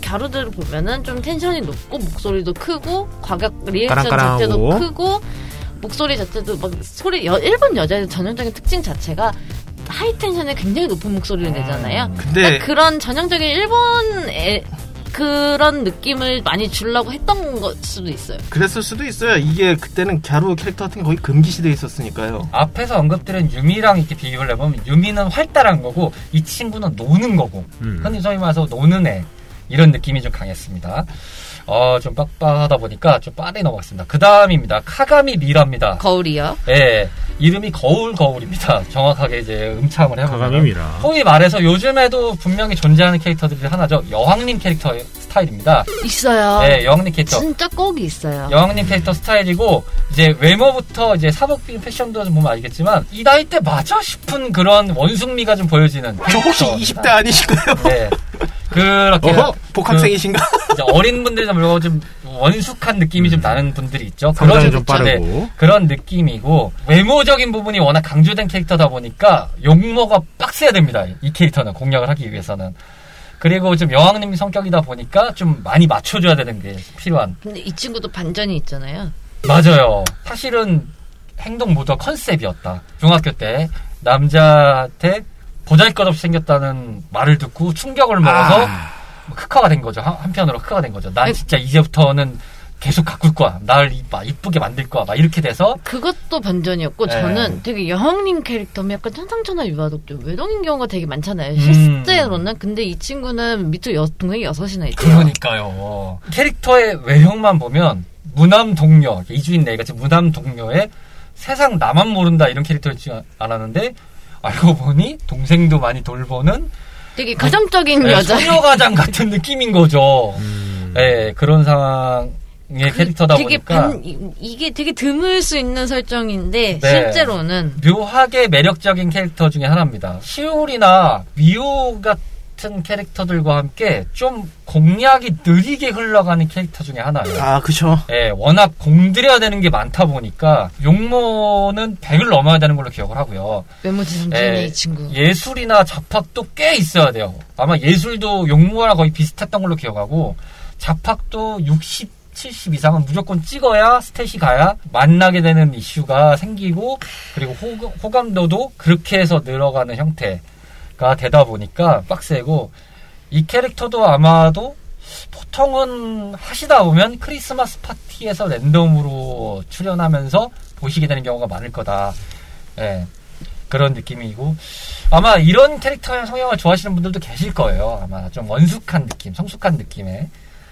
갸루들을 보면은 좀 tension이 높고 목소리도 크고 과격 리액션 자체도 크고 목소리 자체도 막 소리 여, 일본 여자의 전형적인 특징 자체가 high tension에 굉장히 높은 목소리를 음. 내잖아요. 근데 그러니까 그런 전형적인 일본의 그런 느낌을 많이 주려고 했던 것 수도 있어요. 그랬을 수도 있어요. 이게 그때는 갸루 캐릭터 같은 게 거의 금기시대에 있었으니까요. 앞에서 언급드린 유미랑 이렇게 비교를 해보면 유미는 활달한 거고 이 친구는 노는 거고 음. 흔히 소위 말해서 노는 애 이런 느낌이 좀 강했습니다. 어, 좀 빡빡하다 보니까 좀 빠르게 넘어갔습니다. 그 다음입니다. 카가미 미라입니다. 거울이요? 예. 이름이 거울 거울입니다. 정확하게 이제 음참을 해보면. 소위 말해서 요즘에도 분명히 존재하는 캐릭터들이 하나죠. 여왕님 캐릭터 스타일입니다. 있어요. 예, 여왕님 캐릭터. 진짜 꼭 있어요. 여왕님 캐릭터 스타일이고, 이제 외모부터 이제 사복비 패션도 좀 보면 알겠지만, 이 나이 때 맞아 싶은 그런 원숭미가 좀 보여지는. 저 혹시 20대 아니실까요? 네. [LAUGHS] 그렇게 어허, 복학생이신가? 그 어린 분들이 물론 좀 원숙한 느낌이 좀 나는 분들이 있죠. 그런 좀 빠르고 네, 그런 느낌이고 외모적인 부분이 워낙 강조된 캐릭터다 보니까 용모가 빡세야 됩니다. 이 캐릭터는 공략을 하기 위해서는. 그리고 좀 여왕님 성격이다 보니까 좀 많이 맞춰줘야 되는 게 필요한. 근데 이 친구도 반전이 있잖아요. 맞아요. 사실은 행동 모두 컨셉이었다. 중학교 때 남자한테 보잘것없이 생겼다는 말을 듣고 충격을 먹어서 아. 흑화가 된 거죠. 한, 편으로 흑화가 된 거죠. 난 진짜 이제부터는 계속 가꿀 거야. 날 막 이쁘게 만들 거야. 막 이렇게 돼서 그것도 반전이었고 네. 저는 되게 여왕님 캐릭터면 약간 천상천하 유아독죠. 외동인 경우가 되게 많잖아요. 음. 실제로는 근데 이 친구는 밑으로 여, 동생이 여섯이나 있대요. 그러니까요. 캐릭터의 외형만 보면 무남 동료 이주인 내가 무남 동료의 세상 나만 모른다 이런 캐릭터였지 않았는데 알고 보니 동생도 많이 돌보는 되게 가정적인 네, 여자. 소녀 가장 같은 느낌인 거죠. 음. 네, 그런 상황 의 그, 캐릭터다 되게 보니까 반, 이게 되게 드물 수 있는 설정인데 네, 실제로는 묘하게 매력적인 캐릭터 중에 하나입니다. 시울이나 미호 같은 같은 캐릭터들과 함께 좀 공략이 느리게 흘러가는 캐릭터 중에 하나예요. 아, 그쵸. 예, 워낙 공들여야 되는 게 많다 보니까 용모는 100을 넘어야 되는 걸로 기억을 하고요. 외모지상주의 예, 친구. 예술이나 잡학도 꽤 있어야 돼요. 아마 예술도 용모랑 거의 비슷했던 걸로 기억하고 잡학도 60 70 이상은 무조건 찍어야 스탯이 가야 만나게 되는 이슈가 생기고 그리고 호, 감도도 그렇게 해서 늘어가는 형태 가 되다 보니까 빡세고 이 캐릭터도 아마도 보통은 하시다 보면 크리스마스 파티에서 랜덤으로 출연하면서 보시게 되는 경우가 많을 거다. 예. 그런 느낌이고 아마 이런 캐릭터의 성향을 좋아하시는 분들도 계실 거예요. 아마 좀 원숙한 느낌, 성숙한 느낌의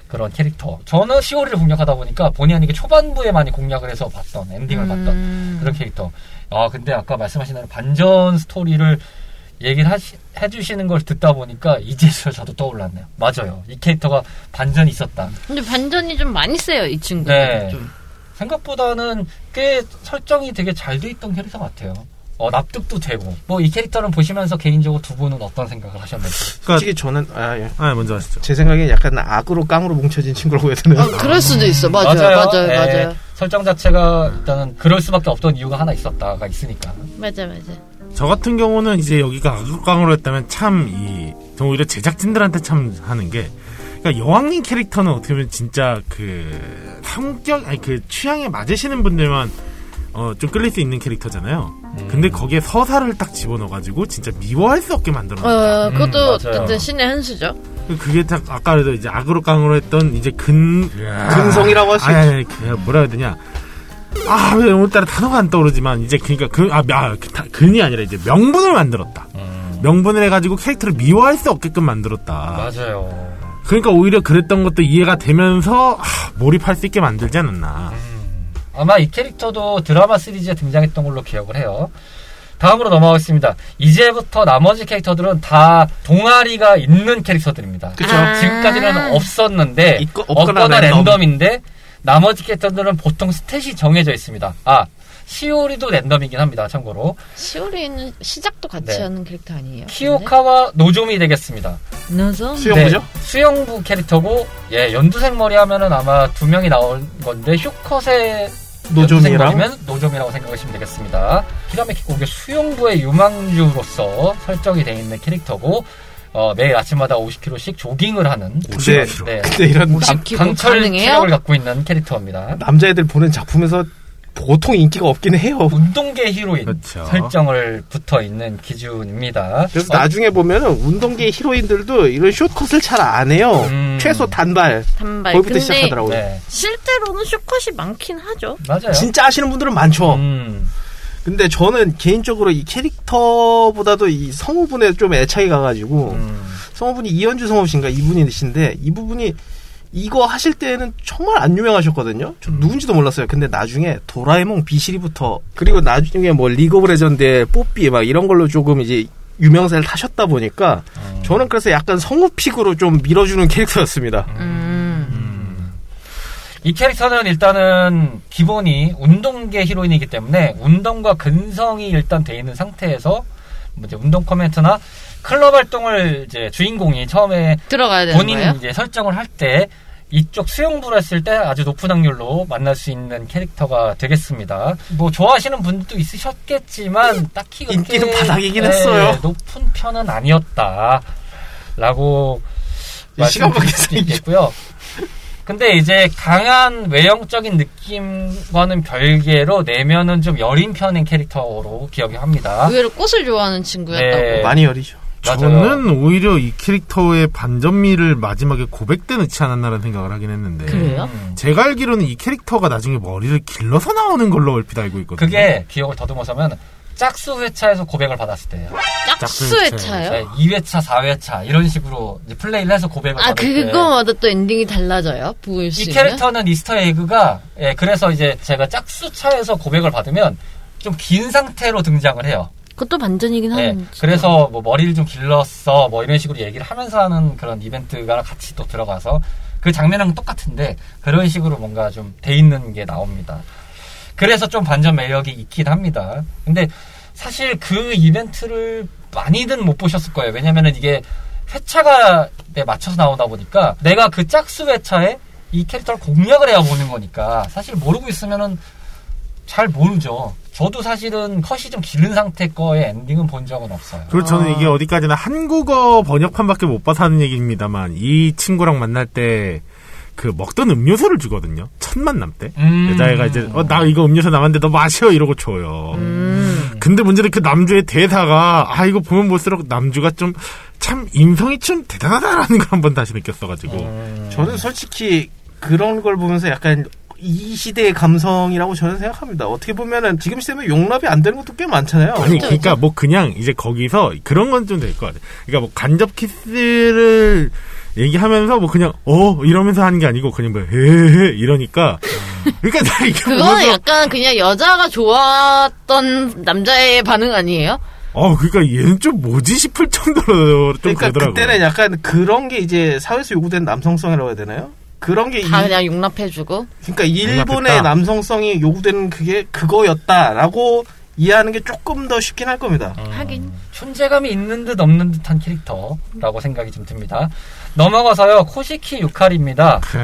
그런 캐릭터. 저는 시오리를 공략하다 보니까 본의 아니게 초반부에 많이 공략을 해서 봤던 엔딩을 음. 봤던 그런 캐릭터. 아 근데 아까 말씀하신 대로 반전 스토리를 얘기를 하시, 해주시는 걸 듣다 보니까 이제서 저도 떠올랐네요. 맞아요. 이 캐릭터가 반전이 있었다. 근데 반전이 좀 많이 세요, 이 친구. 네. 좀. 생각보다는 꽤 설정이 되게 잘 돼 있던 캐릭터 같아요. 어, 납득도 되고. 뭐 이 캐릭터는 보시면서 개인적으로 두 분은 어떤 생각을 하셨는지. 그러니까 솔직히 저는 아, 예. 아 먼저 하시죠. 제 생각엔 약간 악으로 깡으로 뭉쳐진 친구라고 해야 되나요? 아, 그럴 수도 있어. 맞아요. 맞아요. 맞아요. 네. 맞아요. 설정 자체가 일단은 그럴 수밖에 없던 이유가 하나 있었다가 있으니까. 맞아 맞아. 저 같은 경우는 이제 여기가 악극강으로 했다면 참 이, 오히려 제작진들한테 참 하는 게, 그러니까 여왕님 캐릭터는 어떻게 보면 진짜 그 성격, 아니 그 취향에 맞으시는 분들만 어, 좀 끌릴 수 있는 캐릭터잖아요. 음. 근데 거기에 서사를 딱 집어넣어가지고 진짜 미워할 수 없게 만들어놨다. 어, 그것도 음, 신의 한 수죠. 그게 딱 아까도 이제 악으로 깡으로 했던 이제 근 근성이라고 할 수. 아니, 아니, 그 뭐라 해야 되냐. 아, 왜 오늘따라 단어가 안 떠오르지만, 이제 그니까 그, 아, 아 그, 근이 아니라 이제 명분을 만들었다. 음. 명분을 해가지고 캐릭터를 미워할 수 없게끔 만들었다. 맞아요. 그러니까 오히려 그랬던 것도 이해가 되면서, 아, 몰입할 수 있게 만들지 않았나. 음. 아마 이 캐릭터도 드라마 시리즈에 등장했던 걸로 기억을 해요. 다음으로 넘어가겠습니다. 이제부터 나머지 캐릭터들은 다 동아리가 있는 캐릭터들입니다. 그렇죠. 아~ 지금까지는 없었는데 있고, 없거나, 없거나 랜덤. 인데 나머지 캐릭터들은 보통 stat이 정해져 있습니다. 아, 시오리도 랜덤이긴 합니다. 참고로. 시오리는 시작도 같이 네. 하는 캐릭터 아니에요? 키요카와 노조미 되겠습니다. 노조? 수영부죠? 네, 수영부 캐릭터고 예 연두색 머리 하면은 아마 두 명이 나올 건데 휴컷의 노조미랑 노조미라고 생각하시면 되겠습니다. 기가 막히고 이게 수영부의 유망주로서 설정이 되어 있는 캐릭터고 어, 매일 아침마다 50km씩 조깅을 하는 근데, 네. 근데 이런 남, 강철 체력을 갖고 있는 캐릭터입니다. 남자애들 보는 작품에서 보통 인기가 없긴 해요. 운동계 히로인 그렇죠. 설정을 붙어 있는 기준입니다. 그래서 어, 나중에 보면은 운동계 히로인들도 이런 숏컷을 잘 안 해요. 음. 최소 단발. 단발. 거기부터 시작하더라고요. 네. 실제로는 숏컷이 많긴 하죠. 맞아요. 진짜 아시는 분들은 많죠. 음. 근데 저는 개인적으로 이 캐릭터보다도 이 성우분에 좀 애착이 가가지고 음. 성우분이 이현주 성우신가 이분이신데 이 부분이 이거 하실 때는 정말 안 유명하셨거든요. 저 음. 누군지도 몰랐어요. 근데 나중에 도라에몽 비실이부터 그리고 나중에 뭐 리그 오브 레전드의 뽀삐 막 이런 걸로 조금 이제 유명세를 타셨다 보니까 음. 저는 그래서 약간 성우pick으로 좀 밀어주는 캐릭터였습니다. 음. 음. 이 캐릭터는 일단은 기본이 운동계 히로인이기 때문에 운동과 근성이 일단 돼 있는 상태에서 뭐 이제 운동 코멘트나 클럽 활동을 이제 주인공이 처음에 들어가야 되는 본인 거예요? 이제 설정을 할 때 이쪽 수영부를 했을 때 아주 높은 확률로 만날 수 있는 캐릭터가 되겠습니다. 뭐 좋아하시는 분도 있으셨겠지만 딱히 인기는 바닥이긴 네, 했어요. 높은 편은 아니었다. 라고 말씀드릴 수 있겠고요. 근데 이제 강한 외형적인 느낌과는 별개로 내면은 좀 여린 편인 캐릭터로 기억이 합니다. 의외로 꽃을 좋아하는 친구였다고. 네. 많이 여리죠. 저는 오히려 이 캐릭터의 반전미를 마지막에 고백 때 넣지 않았나라는 생각을 하긴 했는데. 그래요? 제가 알기로는 이 캐릭터가 나중에 머리를 길러서 나오는 걸로 얼핏 알고 있거든요. 그게 기억을 더듬어서면 짝수 회차에서 고백을 받았을 때예요. 짝수 회차요? 네, 2회차, 4회차 이런 식으로 플레이를 해서 고백을 아, 받을 때. 아, 그거마다 또 엔딩이 달라져요? 이 캐릭터는 Easter egg가 예, 그래서 이제 제가 짝수 차에서 고백을 받으면 좀 긴 상태로 등장을 해요. 그것도 반전이긴 네, 하는. 그래서 뭐 머리를 좀 길렀어 뭐 이런 식으로 얘기를 하면서 하는 그런 이벤트가 같이 또 들어가서 그 장면은 똑같은데 그런 식으로 뭔가 좀 돼 있는 게 나옵니다. 그래서 좀 반전 매력이 있긴 합니다. 근데 사실 그 이벤트를 많이는 못 보셨을 거예요. 왜냐면은 이게 회차가 에 맞춰서 나오다 보니까 내가 그 짝수 회차에 이 캐릭터를 공략을 해야 보는 거니까 사실 모르고 있으면은 잘 모르죠. 저도 사실은 컷이 좀 길은 상태 거의 엔딩은 본 적은 없어요. 그리고 저는 아. 이게 어디까지나 한국어 번역판밖에 못 봐서 하는 얘기입니다만 이 친구랑 만날 때 그 먹던 음료수를 주거든요. 첫 만남 때 음. 여자애가 이제 어, 나 이거 음료수 남았는데 너 마셔 이러고 줘요. 음. 근데 문제는 그 남주의 대사가 아 이거 보면 볼수록 남주가 좀 참 인성이 좀 대단하다라는 걸 한번 다시 느꼈어가지고 음. 저는 솔직히 그런 걸 보면서 약간 이 시대의 감성이라고 저는 생각합니다. 어떻게 보면은 지금 시대면 용납이 안 되는 것도 꽤 많잖아요. 아니 그러니까 뭐 그냥 이제 거기서 그런 건 좀 될 것 같아요. 그러니까 뭐 간접 키스를 얘기하면서 뭐 그냥 어 이러면서 하는 게 아니고 그냥 뭐 헤헤 이러니까 그러니까 나 이게 그거는 약간 그냥 여자가 좋았던 남자의 반응 아니에요? 어, 그러니까 얘는 좀 뭐지 싶을 정도로 좀 그러니까 그러더라고요. 그때는 약간 그런 게 이제 사회에서 요구된 남성성이라고 해야 되나요? 그런 게 다 이, 그냥 용납해주고. 그러니까 일본의 용납했다. 남성성이 요구되는 그게 그거였다라고 이해하는 게 조금 더 쉽긴 할 겁니다. 음, 하긴 존재감이 있는 듯 없는 듯한 캐릭터라고 생각이 좀 듭니다. 넘어가서요 코시키 유카리입니다. 그...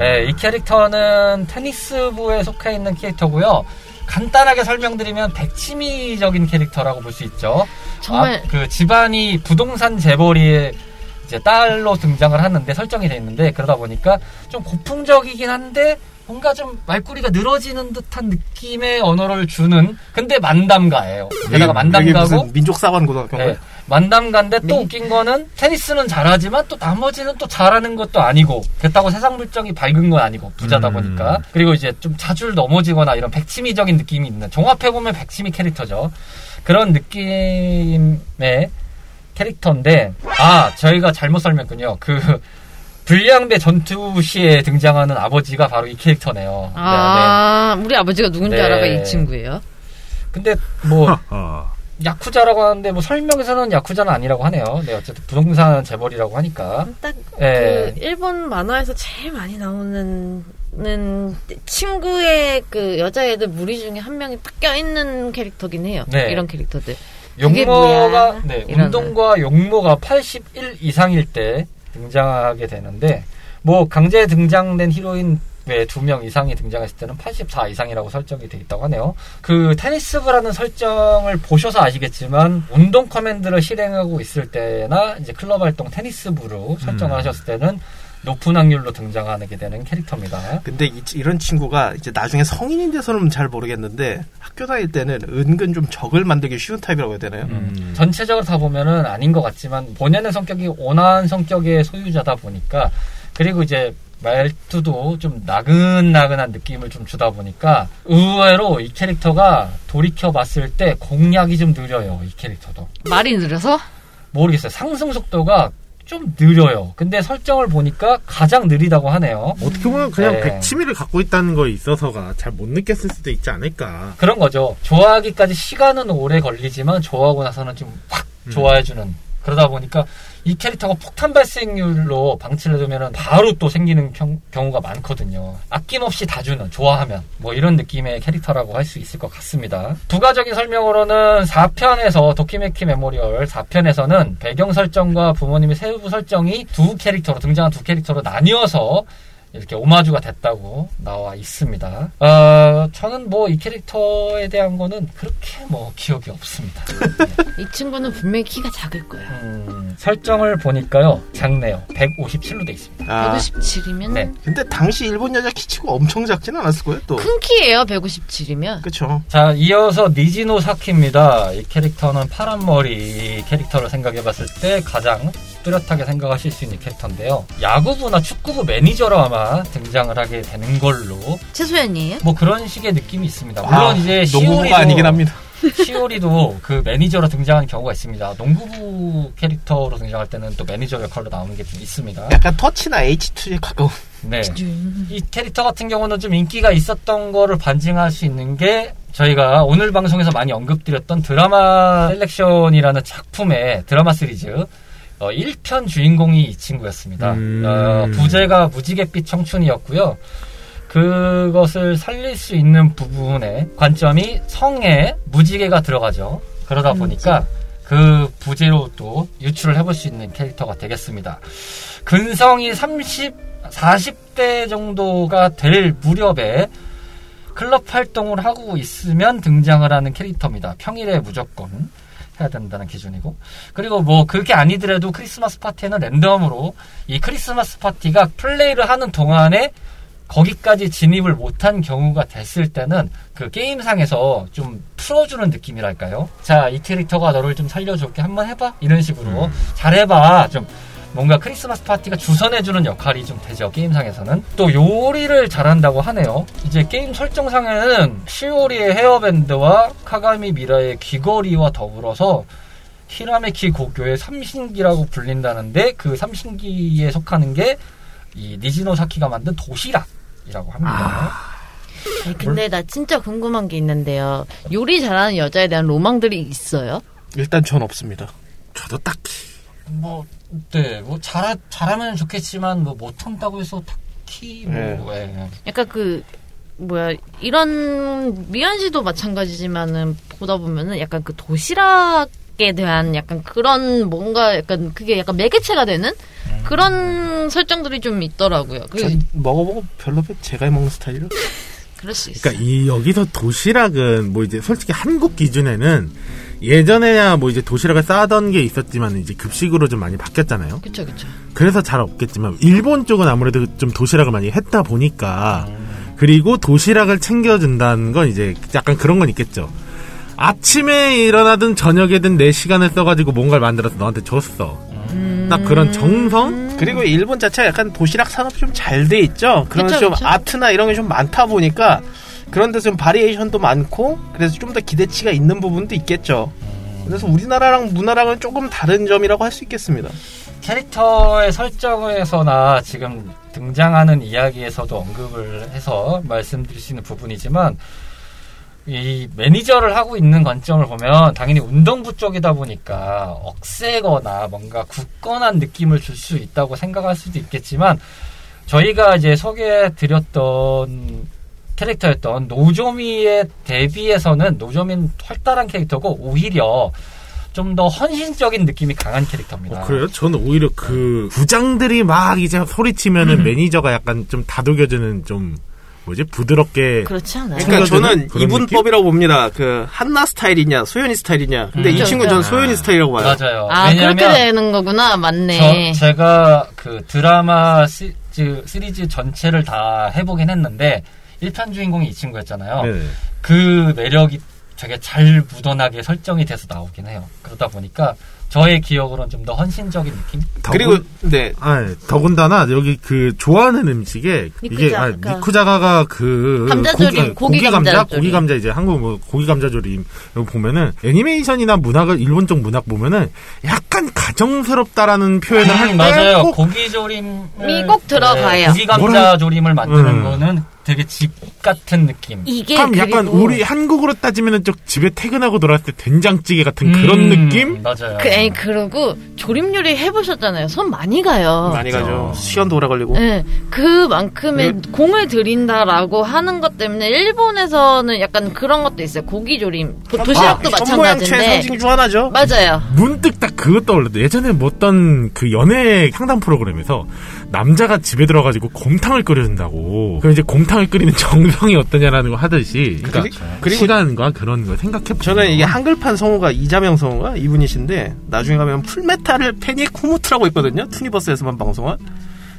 네, 이 캐릭터는 테니스부에 속해 있는 캐릭터고요. 간단하게 설명드리면 백치미적인 캐릭터라고 볼 수 있죠. 정말 아, 그 집안이 부동산 재벌이의 이제 딸로 등장을 하는데 설정이 돼 있는데 그러다 보니까 좀 고풍적이긴 한데 뭔가 좀 말꼬리가 늘어지는 듯한 느낌의 언어를 주는 근데 만담가예요. 게다가 만담가고 민족 사관 고등학교 네, 만담가인데 또 네. 웃긴 거는 테니스는 잘하지만 또 나머지는 또 잘하는 것도 아니고 그렇다고 세상 물정이 밝은 건 아니고 부자다 음. 보니까 그리고 이제 좀 자주 넘어지거나 이런 백치미적인 느낌이 있는 종합해 보면 백치미 캐릭터죠. 그런 느낌의 캐릭터인데 아 저희가 잘못 설명했군요. 그 불량배 전투 시에 등장하는 아버지가 바로 이 캐릭터네요. 아, 네, 네. 우리 아버지가 누군지 네. 알아가 이 친구예요. 근데 뭐 [LAUGHS] 야쿠자라고 하는데 뭐 설명에서는 야쿠자는 아니라고 하네요. 네, 어쨌든 부동산 재벌이라고 하니까. 딱그 네. 일본 만화에서 제일 많이 나오는 는 친구의 그 여자애들 무리 중에 한 명이 딱 껴있는 캐릭터긴 해요. 네. 이런 캐릭터들. 용모가 네, 운동과 용모가 81 이상일 때 등장하게 되는데 뭐 강제 등장된 히로인 외 두 명 이상이 등장했을 때는 84 이상이라고 설정이 되어 있다고 하네요. 그 테니스부라는 설정을 보셔서 아시겠지만 운동 커맨드를 실행하고 있을 때나 이제 클럽 활동 테니스부로 설정을 음. 하셨을 때는 높은 확률로 등장하게 되는 캐릭터입니다. 근데 이, 런 친구가 이제 나중에 성인인 돼서는 잘 모르겠는데 학교 다닐 때는 은근 좀 적을 만들기 쉬운 타입이라고 해야 되나요? 음. 전체적으로 다 보면은 아닌 것 같지만 본연의 성격이 온화한 성격의 소유자다 보니까 그리고 이제 말투도 좀 나근나근한 느낌을 좀 주다 보니까 의외로 이 캐릭터가 돌이켜 봤을 때 공략이 좀 느려요. 이 캐릭터도. 말이 느려서? 모르겠어요. 상승 속도가 좀 느려요. 근데 설정을 보니까 가장 느리다고 하네요. 어떻게 보면 그냥 네. 백치미를 갖고 있다는 거에 있어서가 잘 못 느꼈을 수도 있지 않을까. 그런 거죠. 좋아하기까지 시간은 오래 걸리지만 좋아하고 나서는 좀확 음. 좋아해주는 그러다 보니까 이 캐릭터가 폭탄 발생률로 방치를 해두면 바로 또 생기는 경, 우가 많거든요. 아낌없이 다 주는, 좋아하면. 뭐 이런 느낌의 캐릭터라고 할 수 있을 것 같습니다. 부가적인 설명으로는 4편에서 도키메키 메모리얼 4편에서는 배경 설정과 부모님의 세부 설정이 두 캐릭터로 등장한 두 캐릭터로 나뉘어서 이렇게 오마주가 됐다고 나와 있습니다. 어, 저는 뭐 이 캐릭터에 대한 거는 그렇게 뭐 기억이 없습니다. 네. [LAUGHS] 이 친구는 분명히 키가 작을 거예요. 음, 설정을 보니까요, 작네요. 157로 돼 있습니다. 아, 157이면? 네. 근데 당시 일본 여자 키치고 엄청 작진 않았을 거예요, 또. 큰 키예요, 157이면. 그쵸. 자, 이어서 니지노 사키입니다. 이 캐릭터는 파란 머리 캐릭터를 생각해 봤을 때 가장 뚜렷하게 생각하실 수 있는 캐릭터인데요. 야구부나 축구부 매니저로 아마 등장을 하게 되는 걸로. 최소연이에요? 뭐 그런 식의 느낌이 있습니다. 물론 아, 이제 시오리도 아니긴 합니다. [LAUGHS] 시오리도 그 매니저로 등장하는 경우가 있습니다. 농구부 캐릭터로 등장할 때는 또 매니저 역할로 나오는 게 좀 있습니다. 약간 터치나 H2에 가까운. 네. 이 캐릭터 같은 경우는 좀 인기가 있었던 거를 반증할 수 있는 게 저희가 오늘 방송에서 많이 언급드렸던 드라마 셀렉션이라는 작품의 드라마 시리즈 어, 1편 주인공이 이 친구였습니다. 음. 어, 부제가 무지갯빛 청춘이었고요. 그것을 살릴 수 있는 부분에 관점이 성에 무지개가 들어가죠. 그러다 음, 보니까 그 부제로 또 유출을 해볼 수 있는 캐릭터가 되겠습니다. 근성이 30, 40대 정도가 될 무렵에 클럽 활동을 하고 있으면 등장을 하는 캐릭터입니다. 평일에 무조건. 해야 된다는 기준이고 그리고 뭐 그게 아니더라도 크리스마스 파티에는 랜덤으로 이 크리스마스 파티가 플레이를 하는 동안에 거기까지 진입을 못한 경우가 됐을 때는 그 게임상에서 좀 풀어주는 느낌이랄까요? 자, 이 캐릭터가 너를 좀 살려줄게. 한번 해봐. 이런 식으로. 음. 잘해봐. 좀 뭔가 크리스마스 파티가 주선해주는 역할이 좀 되죠 게임상에서는 또 요리를 잘한다고 하네요 이제 게임 설정상에는 시오리의 헤어밴드와 카가미 미라의 귀걸이와 더불어서 히라메키 고교의 삼신기라고 불린다는데 그 삼신기에 속하는 게 이 니지노 사키가 만든 도시락이라고 합니다. 아... 근데 나 진짜 궁금한 게 있는데요. 요리 잘하는 여자에 대한 로망들이 있어요? 일단 전 없습니다. 저도 딱히. 뭐, 네, 뭐, 잘, 잘하면 좋겠지만, 뭐, 못한다고 해서 딱히, 뭐, 네. 예. 약간 그, 뭐야, 이런, 미연 씨도 마찬가지지만은, 보다 보면은 약간 그 도시락 에 대한 약간 그런 뭔가 약간 그게 약간 매개체가 되는 음. 그런 설정들이 좀 있더라고요. 그 먹어보고 별로 제가 먹는 스타일은? 그럴 수 있어요. 그러니까 이 여기서 도시락은 뭐 이제 솔직히 한국 기준에는 예전에야 뭐 이제 도시락을 싸던 게 있었지만 이제 급식으로 좀 많이 바뀌었잖아요. 그렇죠, 그렇죠. 그래서 잘 없겠지만 일본 쪽은 아무래도 좀 도시락을 많이 했다 보니까 그리고 도시락을 챙겨준다는 건 이제 약간 그런 건 있겠죠. 아침에 일어나든 저녁에든 내 시간을 써가지고 뭔가를 만들어서 너한테 줬어. 음... 딱 그런 정성? 그리고 일본 자체가 약간 도시락 산업이 좀 잘 돼 있죠. 그러면서 좀 그쵸. 아트나 이런 게 좀 많다 보니까 그런 데서 좀 바리에이션도 많고 그래서 좀 더 기대치가 있는 부분도 있겠죠. 그래서 우리나라랑 문화랑은 조금 다른 점이라고 할 수 있겠습니다. 캐릭터의 설정에서나 지금 등장하는 이야기에서도 언급을 해서 말씀드릴 수 있는 부분이지만 이 매니저를 하고 있는 관점을 보면 당연히 운동부 쪽이다 보니까 억세거나 뭔가 굳건한 느낌을 줄 수 있다고 생각할 수도 있겠지만 저희가 이제 소개해 드렸던 캐릭터였던 노조미의 데뷔에서는 노조미는 활달한 캐릭터고 오히려 좀 더 헌신적인 느낌이 강한 캐릭터입니다. 어, 그래요? 저는 오히려 그 부장들이 막 이제 소리치면은 음. 매니저가 약간 좀 다독여주는 좀 뭐지 부드럽게 그렇지 않아요. 그러니까 저는 이분법이라고 봅니다. 그 한나 스타일이냐 소연이 스타일이냐. 근데 음. 이 친구 는 저는 소연이 스타일이라고 봐요. 맞아요. 아 그렇게 되는 거구나. 맞네. 저, 제가 그 드라마 시리즈, 시리즈 전체를 다 해보긴 했는데 1편 주인공이 이 친구였잖아요. 네그 매력이 되게 잘 묻어나게 설정이 돼서 나오긴 해요. 그러다 보니까 저의 기억으로는 좀 더 헌신적인 느낌? 그리고 네. 아, 더군다나 여기 그 좋아하는 음식에 이게 아, 니쿠자가가 그 감자조림, 고기, 고기 감자, 고기 감자 이제 한국 뭐 고기 감자조림 이거 보면은 애니메이션이나 문학을 일본 쪽 문학 보면은 약간 가정스럽다라는 표현을 음, 할때 맞아요. 고기 조림이 꼭 들어가요. 네, 고기 감자 조림을 만드는 음. 거는 되게 집 같은 느낌. 이게 참 약간 우리 한국으로 따지면은 좀 집에 퇴근하고 돌아왔을 때 된장찌개 같은 음, 그런 느낌? 맞아요. 그, 에이, 그러고 조림 요리 해보셨잖아요. 손 많이 가요. 많이 가죠. 시간도 오래 걸리고. 네, 그만큼의 네. 공을 들인다라고 하는 것 때문에 일본에서는 약간 그런 것도 있어요. 고기 조림, 도시락도 아, 마찬가지인데. 상징 중 하나죠. 맞아요. 문득 딱 그거 떠올랐어. 예전에 뭐 어떤 그 연애 상담 프로그램에서 남자가 집에 들어가지고 곰탕을 끓여준다고. 그럼 이제 곰탕 을 끓이는 정성이 어떠냐라는 거 하듯이. 그러니까 그리고 시간과 그런 거 생각해 보면. 저는 이게 한글판 성우가 이자명 성우가 이분이신데 나중에 가면 풀메탈 패닉 후못후라고 있거든요. 투니버스에서만 방송한.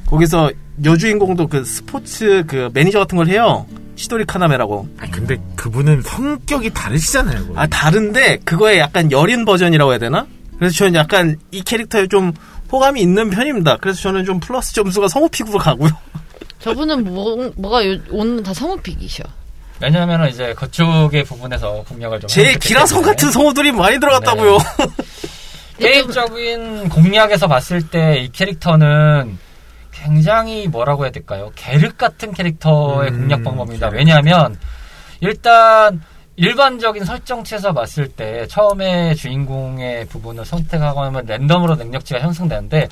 거기서 여주인공도 그 스포츠 그 매니저 같은 걸 해요. 시도리 카나메라고. 아 근데 그분은 성격이 다르시잖아요. 아 다른데 그거에 약간 여린 버전이라고 해야 되나? 그래서 저는 약간 이 캐릭터에 좀 호감이 있는 편입니다. 그래서 저는 좀 플러스 점수가 성우pick으로 가고요. 저분은 뭐, 뭐가 오늘 다 성우픽이셔. 왜냐하면 이제 그쪽의 부분에서 공략을 좀. 제 기라성 같은 성우들이 많이 들어갔다고요. 네. [LAUGHS] 게임적인 공략에서 봤을 때 이 캐릭터는 굉장히 뭐라고 해야 될까요? 계륵 같은 캐릭터의 음, 공략 방법입니다. 왜냐하면 일단 일반적인 설정치에서 봤을 때 처음에 주인공의 부분을 선택하고 하면 랜덤으로 능력치가 형성되는데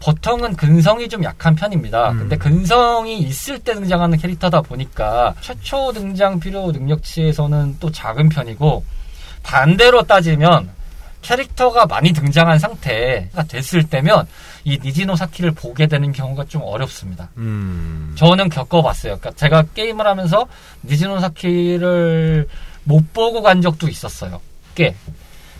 보통은 근성이 좀 약한 편입니다. 음. 근데 근성이 있을 때 등장하는 캐릭터다 보니까 최초 등장 필요 능력치에서는 또 작은 편이고 반대로 따지면 캐릭터가 많이 등장한 상태가 됐을 때면 이 니지노 사키를 보게 되는 경우가 좀 어렵습니다. 음. 저는 겪어봤어요. 그러니까 제가 게임을 하면서 니지노 사키를 못 보고 간 적도 있었어요. 꽤.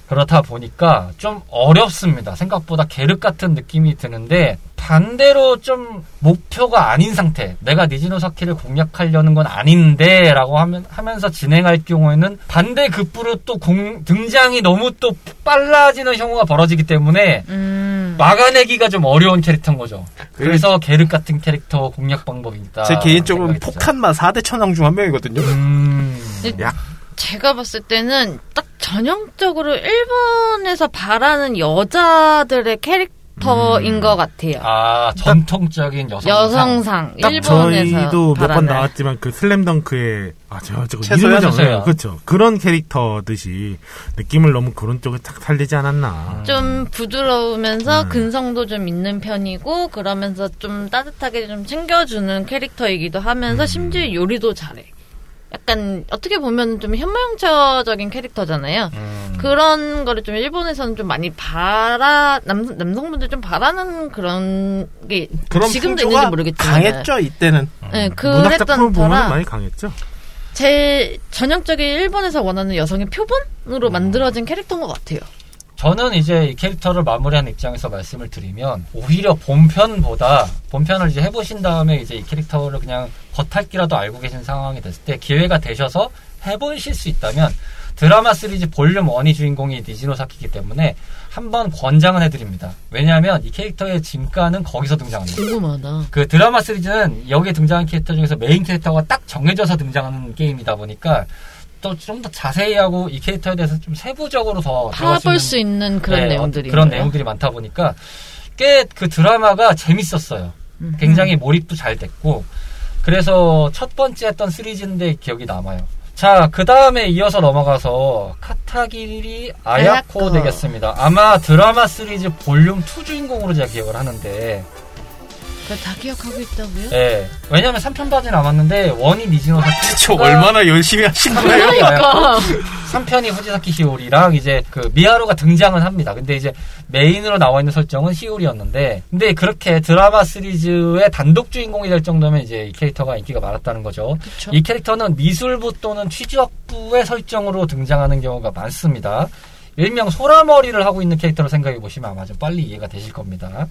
그렇다 보니까 좀 어렵습니다. 생각보다 계륵 같은 느낌이 드는데 반대로 좀 목표가 아닌 상태. 내가 니지노 사키를 공략하려는 건 아닌데 라고 하면, 하면서 진행할 경우에는 반대 급부로 또 공, 등장이 너무 또 빨라지는 경우가 벌어지기 때문에 음. 막아내기가 좀 어려운 캐릭터인 거죠. 그래서 계륵 같은 캐릭터 공략 방법입니다. 제 개인적으로 폭탄마 4대 천왕 중 한 명이거든요. 음. 약 제가 봤을 때는 딱 전형적으로 일본에서 바라는 여자들의 캐릭터인 음. 것 같아요. 아 전통적인 여성상. 여성상. 일본에서 저희도 몇 번 나왔지만 그 슬램덩크의 아저 저거 이름이 그렇죠. 그런 캐릭터듯이 느낌을 너무 그런 쪽에 딱 살리지 않았나. 좀 부드러우면서 음. 근성도 좀 있는 편이고 그러면서 좀 따뜻하게 좀 챙겨주는 캐릭터이기도 하면서 음. 심지어 요리도 잘해. 약간 어떻게 보면 좀 현모양처적인 캐릭터잖아요. 음. 그런 거를 좀 일본에서는 좀 많이 바라 남 남성분들 좀 바라는 그런 게 지금도 있는지 모르겠지만 강했죠 이때는. 네, 그랬던 터라 많이 강했죠. 제 전형적인 일본에서 원하는 여성의 표본으로 음. 만들어진 캐릭터인 것 같아요. 저는 이제 이 캐릭터를 마무리한 입장에서 말씀을 드리면 오히려 본편보다 본편을 이제 해보신 다음에 이제 이 캐릭터를 그냥 겉핥기라도 알고 계신 상황이 됐을 때 기회가 되셔서 해보실 수 있다면 드라마 시리즈 볼륨 1이 주인공이 니지노 사키이기 때문에 한번 권장을 해드립니다. 왜냐하면 이 캐릭터의 진가는 거기서 등장합니다. 궁금하다. 그 드라마 시리즈는 여기에 등장한 캐릭터 중에서 메인 캐릭터가 딱 정해져서 등장하는 게임이다 보니까 또 좀 더 자세히 하고 이 캐릭터에 대해서 좀 세부적으로 더 파볼 수 있는 그런 네, 내용들이 그런 내용들이 많다 보니까 꽤 그 드라마가 재밌었어요. 음흠. 굉장히 몰입도 잘 됐고 그래서 첫 번째 했던 시리즈인데 기억이 남아요. 자, 그 다음에 이어서 넘어가서 카타기리 아야코, 아야코 되겠습니다. 아마 드라마 시리즈 볼륨 2 주인공으로 제가 기억을 하는데 다 기억하고 있다고요? 네. 왜냐면 3편까지 남았는데 원이 니지노 사키. [LAUGHS] 얼마나 열심히 하신 거예요? 그러니까. [LAUGHS] 3편이 후지사키 시오리랑 이제 그 미하루가 등장은 합니다. 근데 이제 메인으로 나와 있는 설정은 시오리였는데 근데 그렇게 드라마 시리즈의 단독 주인공이 될 정도면 이제 이 캐릭터가 인기가 많았다는 거죠. 그쵸? 이 캐릭터는 미술부 또는 취주악부의 설정으로 등장하는 경우가 많습니다. 일명 소라머리를 하고 있는 캐릭터로 생각해 보시면 아마 좀 빨리 이해가 되실 겁니다.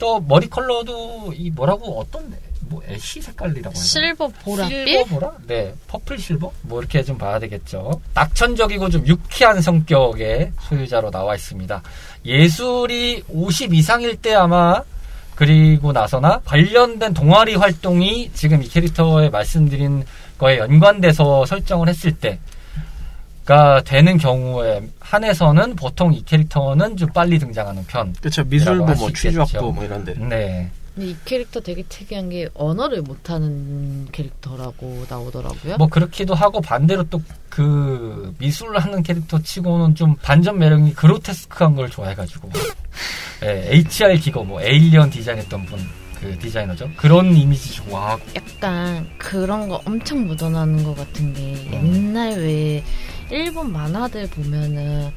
또 머리 컬러도 이 뭐라고 어떤 뭐 ash 색깔이라고 하나 실버 보라빛? 실버 보라? 네, purple silver? 뭐 이렇게 좀 봐야 되겠죠. 낙천적이고 좀 유쾌한 성격의 소유자로 나와 있습니다. 예술이 50 이상일 때 아마 그리고 나서나 관련된 동아리 활동이 지금 이 캐릭터에 말씀드린 거에 연관돼서 설정을 했을 때 가 되는 경우에 한해서는 보통 이 캐릭터는 좀 빨리 등장하는 편. 그렇죠. 미술부 뭐 취주학부 뭐 이런데. 네. 근데 이 캐릭터 되게 특이한 게 언어를 못하는 캐릭터라고 나오더라고요. 뭐 그렇기도 하고 반대로 또 그 미술을 하는 캐릭터 치고는 좀 반전 매력이 그로테스크한 걸 좋아해가지고 네, HR 기고 뭐 에일리언 디자인했던 분. 그 디자이너죠. 그런 이미지 좋아하고. 약간 그런 거 엄청 묻어나는 것 같은 게 음. 옛날 왜 일본 만화들 보면은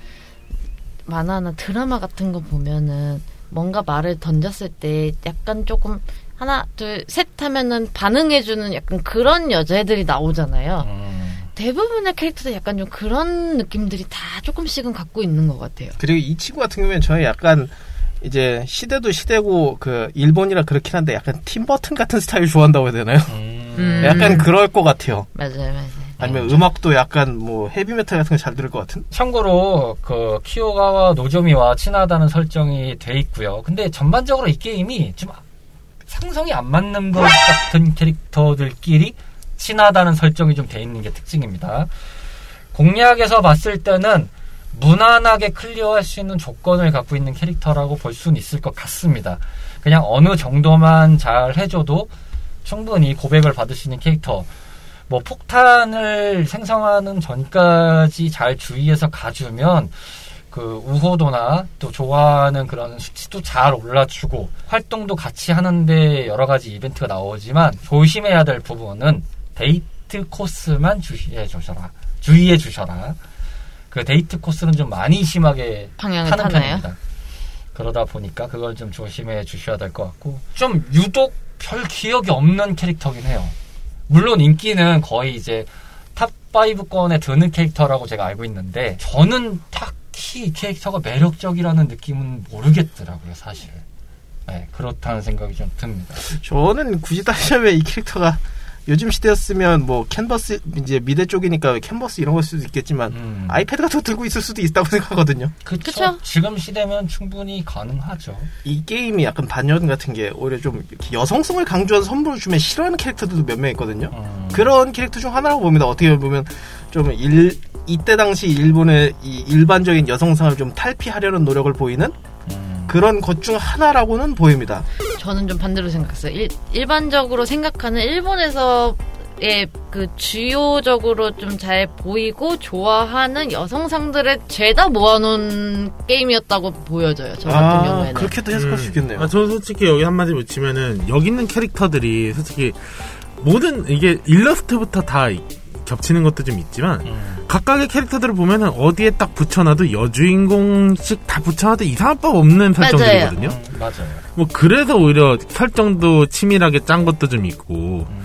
만화나 드라마 같은 거 보면은 뭔가 말을 던졌을 때 약간 조금 하나 둘 셋 하면은 반응해주는 약간 그런 여자애들이 나오잖아요. 음. 대부분의 캐릭터들 약간 좀 그런 느낌들이 다 조금씩은 갖고 있는 것 같아요. 그리고 이 친구 같은 경우에는 저희 약간 이제 시대도 시대고 그 일본이라 그렇긴 한데 약간 팀버튼 같은 스타일 좋아한다고 해야 되나요? 음. 약간 그럴 것 같아요. 맞아요, 맞아요. 아니면 음. 악도 약간 뭐 헤비메탈 같은 거 잘 들을 것 같은? 참고로 그 키오가와 노조미와 친하다는 설정이 돼 있고요. 근데 전반적으로 이 게임이 좀 상성이 안 맞는 것 같은 캐릭터들끼리 친하다는 설정이 좀 돼 있는 게 특징입니다. 공략에서 봤을 때는 무난하게 클리어할 수 있는 조건을 갖고 있는 캐릭터라고 볼 수는 있을 것 같습니다. 그냥 어느 정도만 잘 해줘도 충분히 고백을 받을 수 있는 캐릭터. 뭐 폭탄을 생성하는 전까지 잘 주의해서 가주면 그 우호도나 또 좋아하는 그런 수치도 잘 올라주고 활동도 같이 하는데 여러 가지 이벤트가 나오지만 조심해야 될 부분은 데이트 코스만 주의해 주셔라. 주의해 주셔라. 그 데이트 코스는 좀 많이 심하게 하는 타나요? 편입니다. 그러다 보니까 그걸 좀 조심해 주셔야 될 것 같고 좀 유독 별 기억이 없는 캐릭터긴 해요. 물론 인기는 거의 이제 top 5권에 드는 캐릭터라고 제가 알고 있는데 저는 딱히 캐릭터가 매력적이라는 느낌은 모르겠더라고요, 사실. 네, 그렇다는 생각이 좀 듭니다. 저는 굳이 따지자면 이 캐릭터가 요즘 시대였으면 뭐 캔버스 이제 미대 쪽이니까 캔버스 이런 걸 수도 있겠지만 음. 아이패드 같은 거 들고 있을 수도 있다고 [LAUGHS] 생각하거든요. 그렇죠. 지금 시대면 충분히 가능하죠. 이 게임이 약간 반전 같은 게 오히려 좀 여성성을 강조한 선물을 주면 싫어하는 캐릭터들도 몇 명 있거든요. 음. 그런 캐릭터 중 하나라고 봅니다. 어떻게 보면 좀 일, 이때 당시 일본의 이 일반적인 여성상을 좀 탈피하려는 노력을 보이는 그런 것 중 하나라고는 보입니다. 저는 좀 반대로 생각했어요. 일, 일반적으로 생각하는 일본에서 의그 주요적으로 좀 잘 보이고 좋아하는 여성상들의 죄다 모아놓은 게임이었다고 보여져요. 저 같은 아, 경우에는. 그렇게도 해석할 수 있겠네요. 아, 저는 솔직히 여기 한마디 붙이면은 여기 있는 캐릭터들이 솔직히 모든 이게 일러스트부터 다 겹치는 것도 좀 있지만 음. 각각의 캐릭터들을 보면은 어디에 딱 붙여놔도 여주인공씩 다 붙여놔도 이상한 법 없는 설정들이거든요. 맞아요. 음, 맞아요. 뭐 그래서 오히려 설정도 치밀하게 짠 것도 좀 있고 음.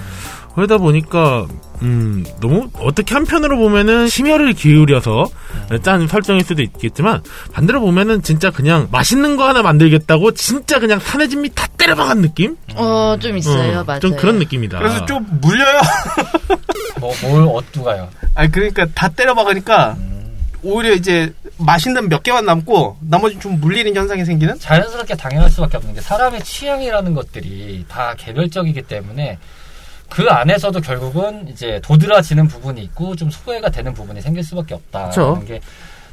그러다 보니까 음 너무 어떻게 한편으로 보면은 심혈을 기울여서 음. 짠 설정일 수도 있겠지만 반대로 보면은 진짜 그냥 맛있는 거 하나 만들겠다고 진짜 그냥 산의 진미 다 때려박은 느낌? 어 좀 있어요, 어, 맞아요. 좀 그런 느낌이다. 그래서 좀 물려요. 뭐 뭘 어뚜가요? 아니 그러니까 다 때려박으니까 음. 오히려 이제 맛있는 몇 개만 남고 나머지 좀 물리는 현상이 생기는? 자연스럽게 당연할 수밖에 없는 게 사람의 취향이라는 것들이 다 개별적이기 때문에 그 안에서도 결국은 이제 도드라지는 부분이 있고 좀 소외가 되는 부분이 생길 수밖에 없다는 게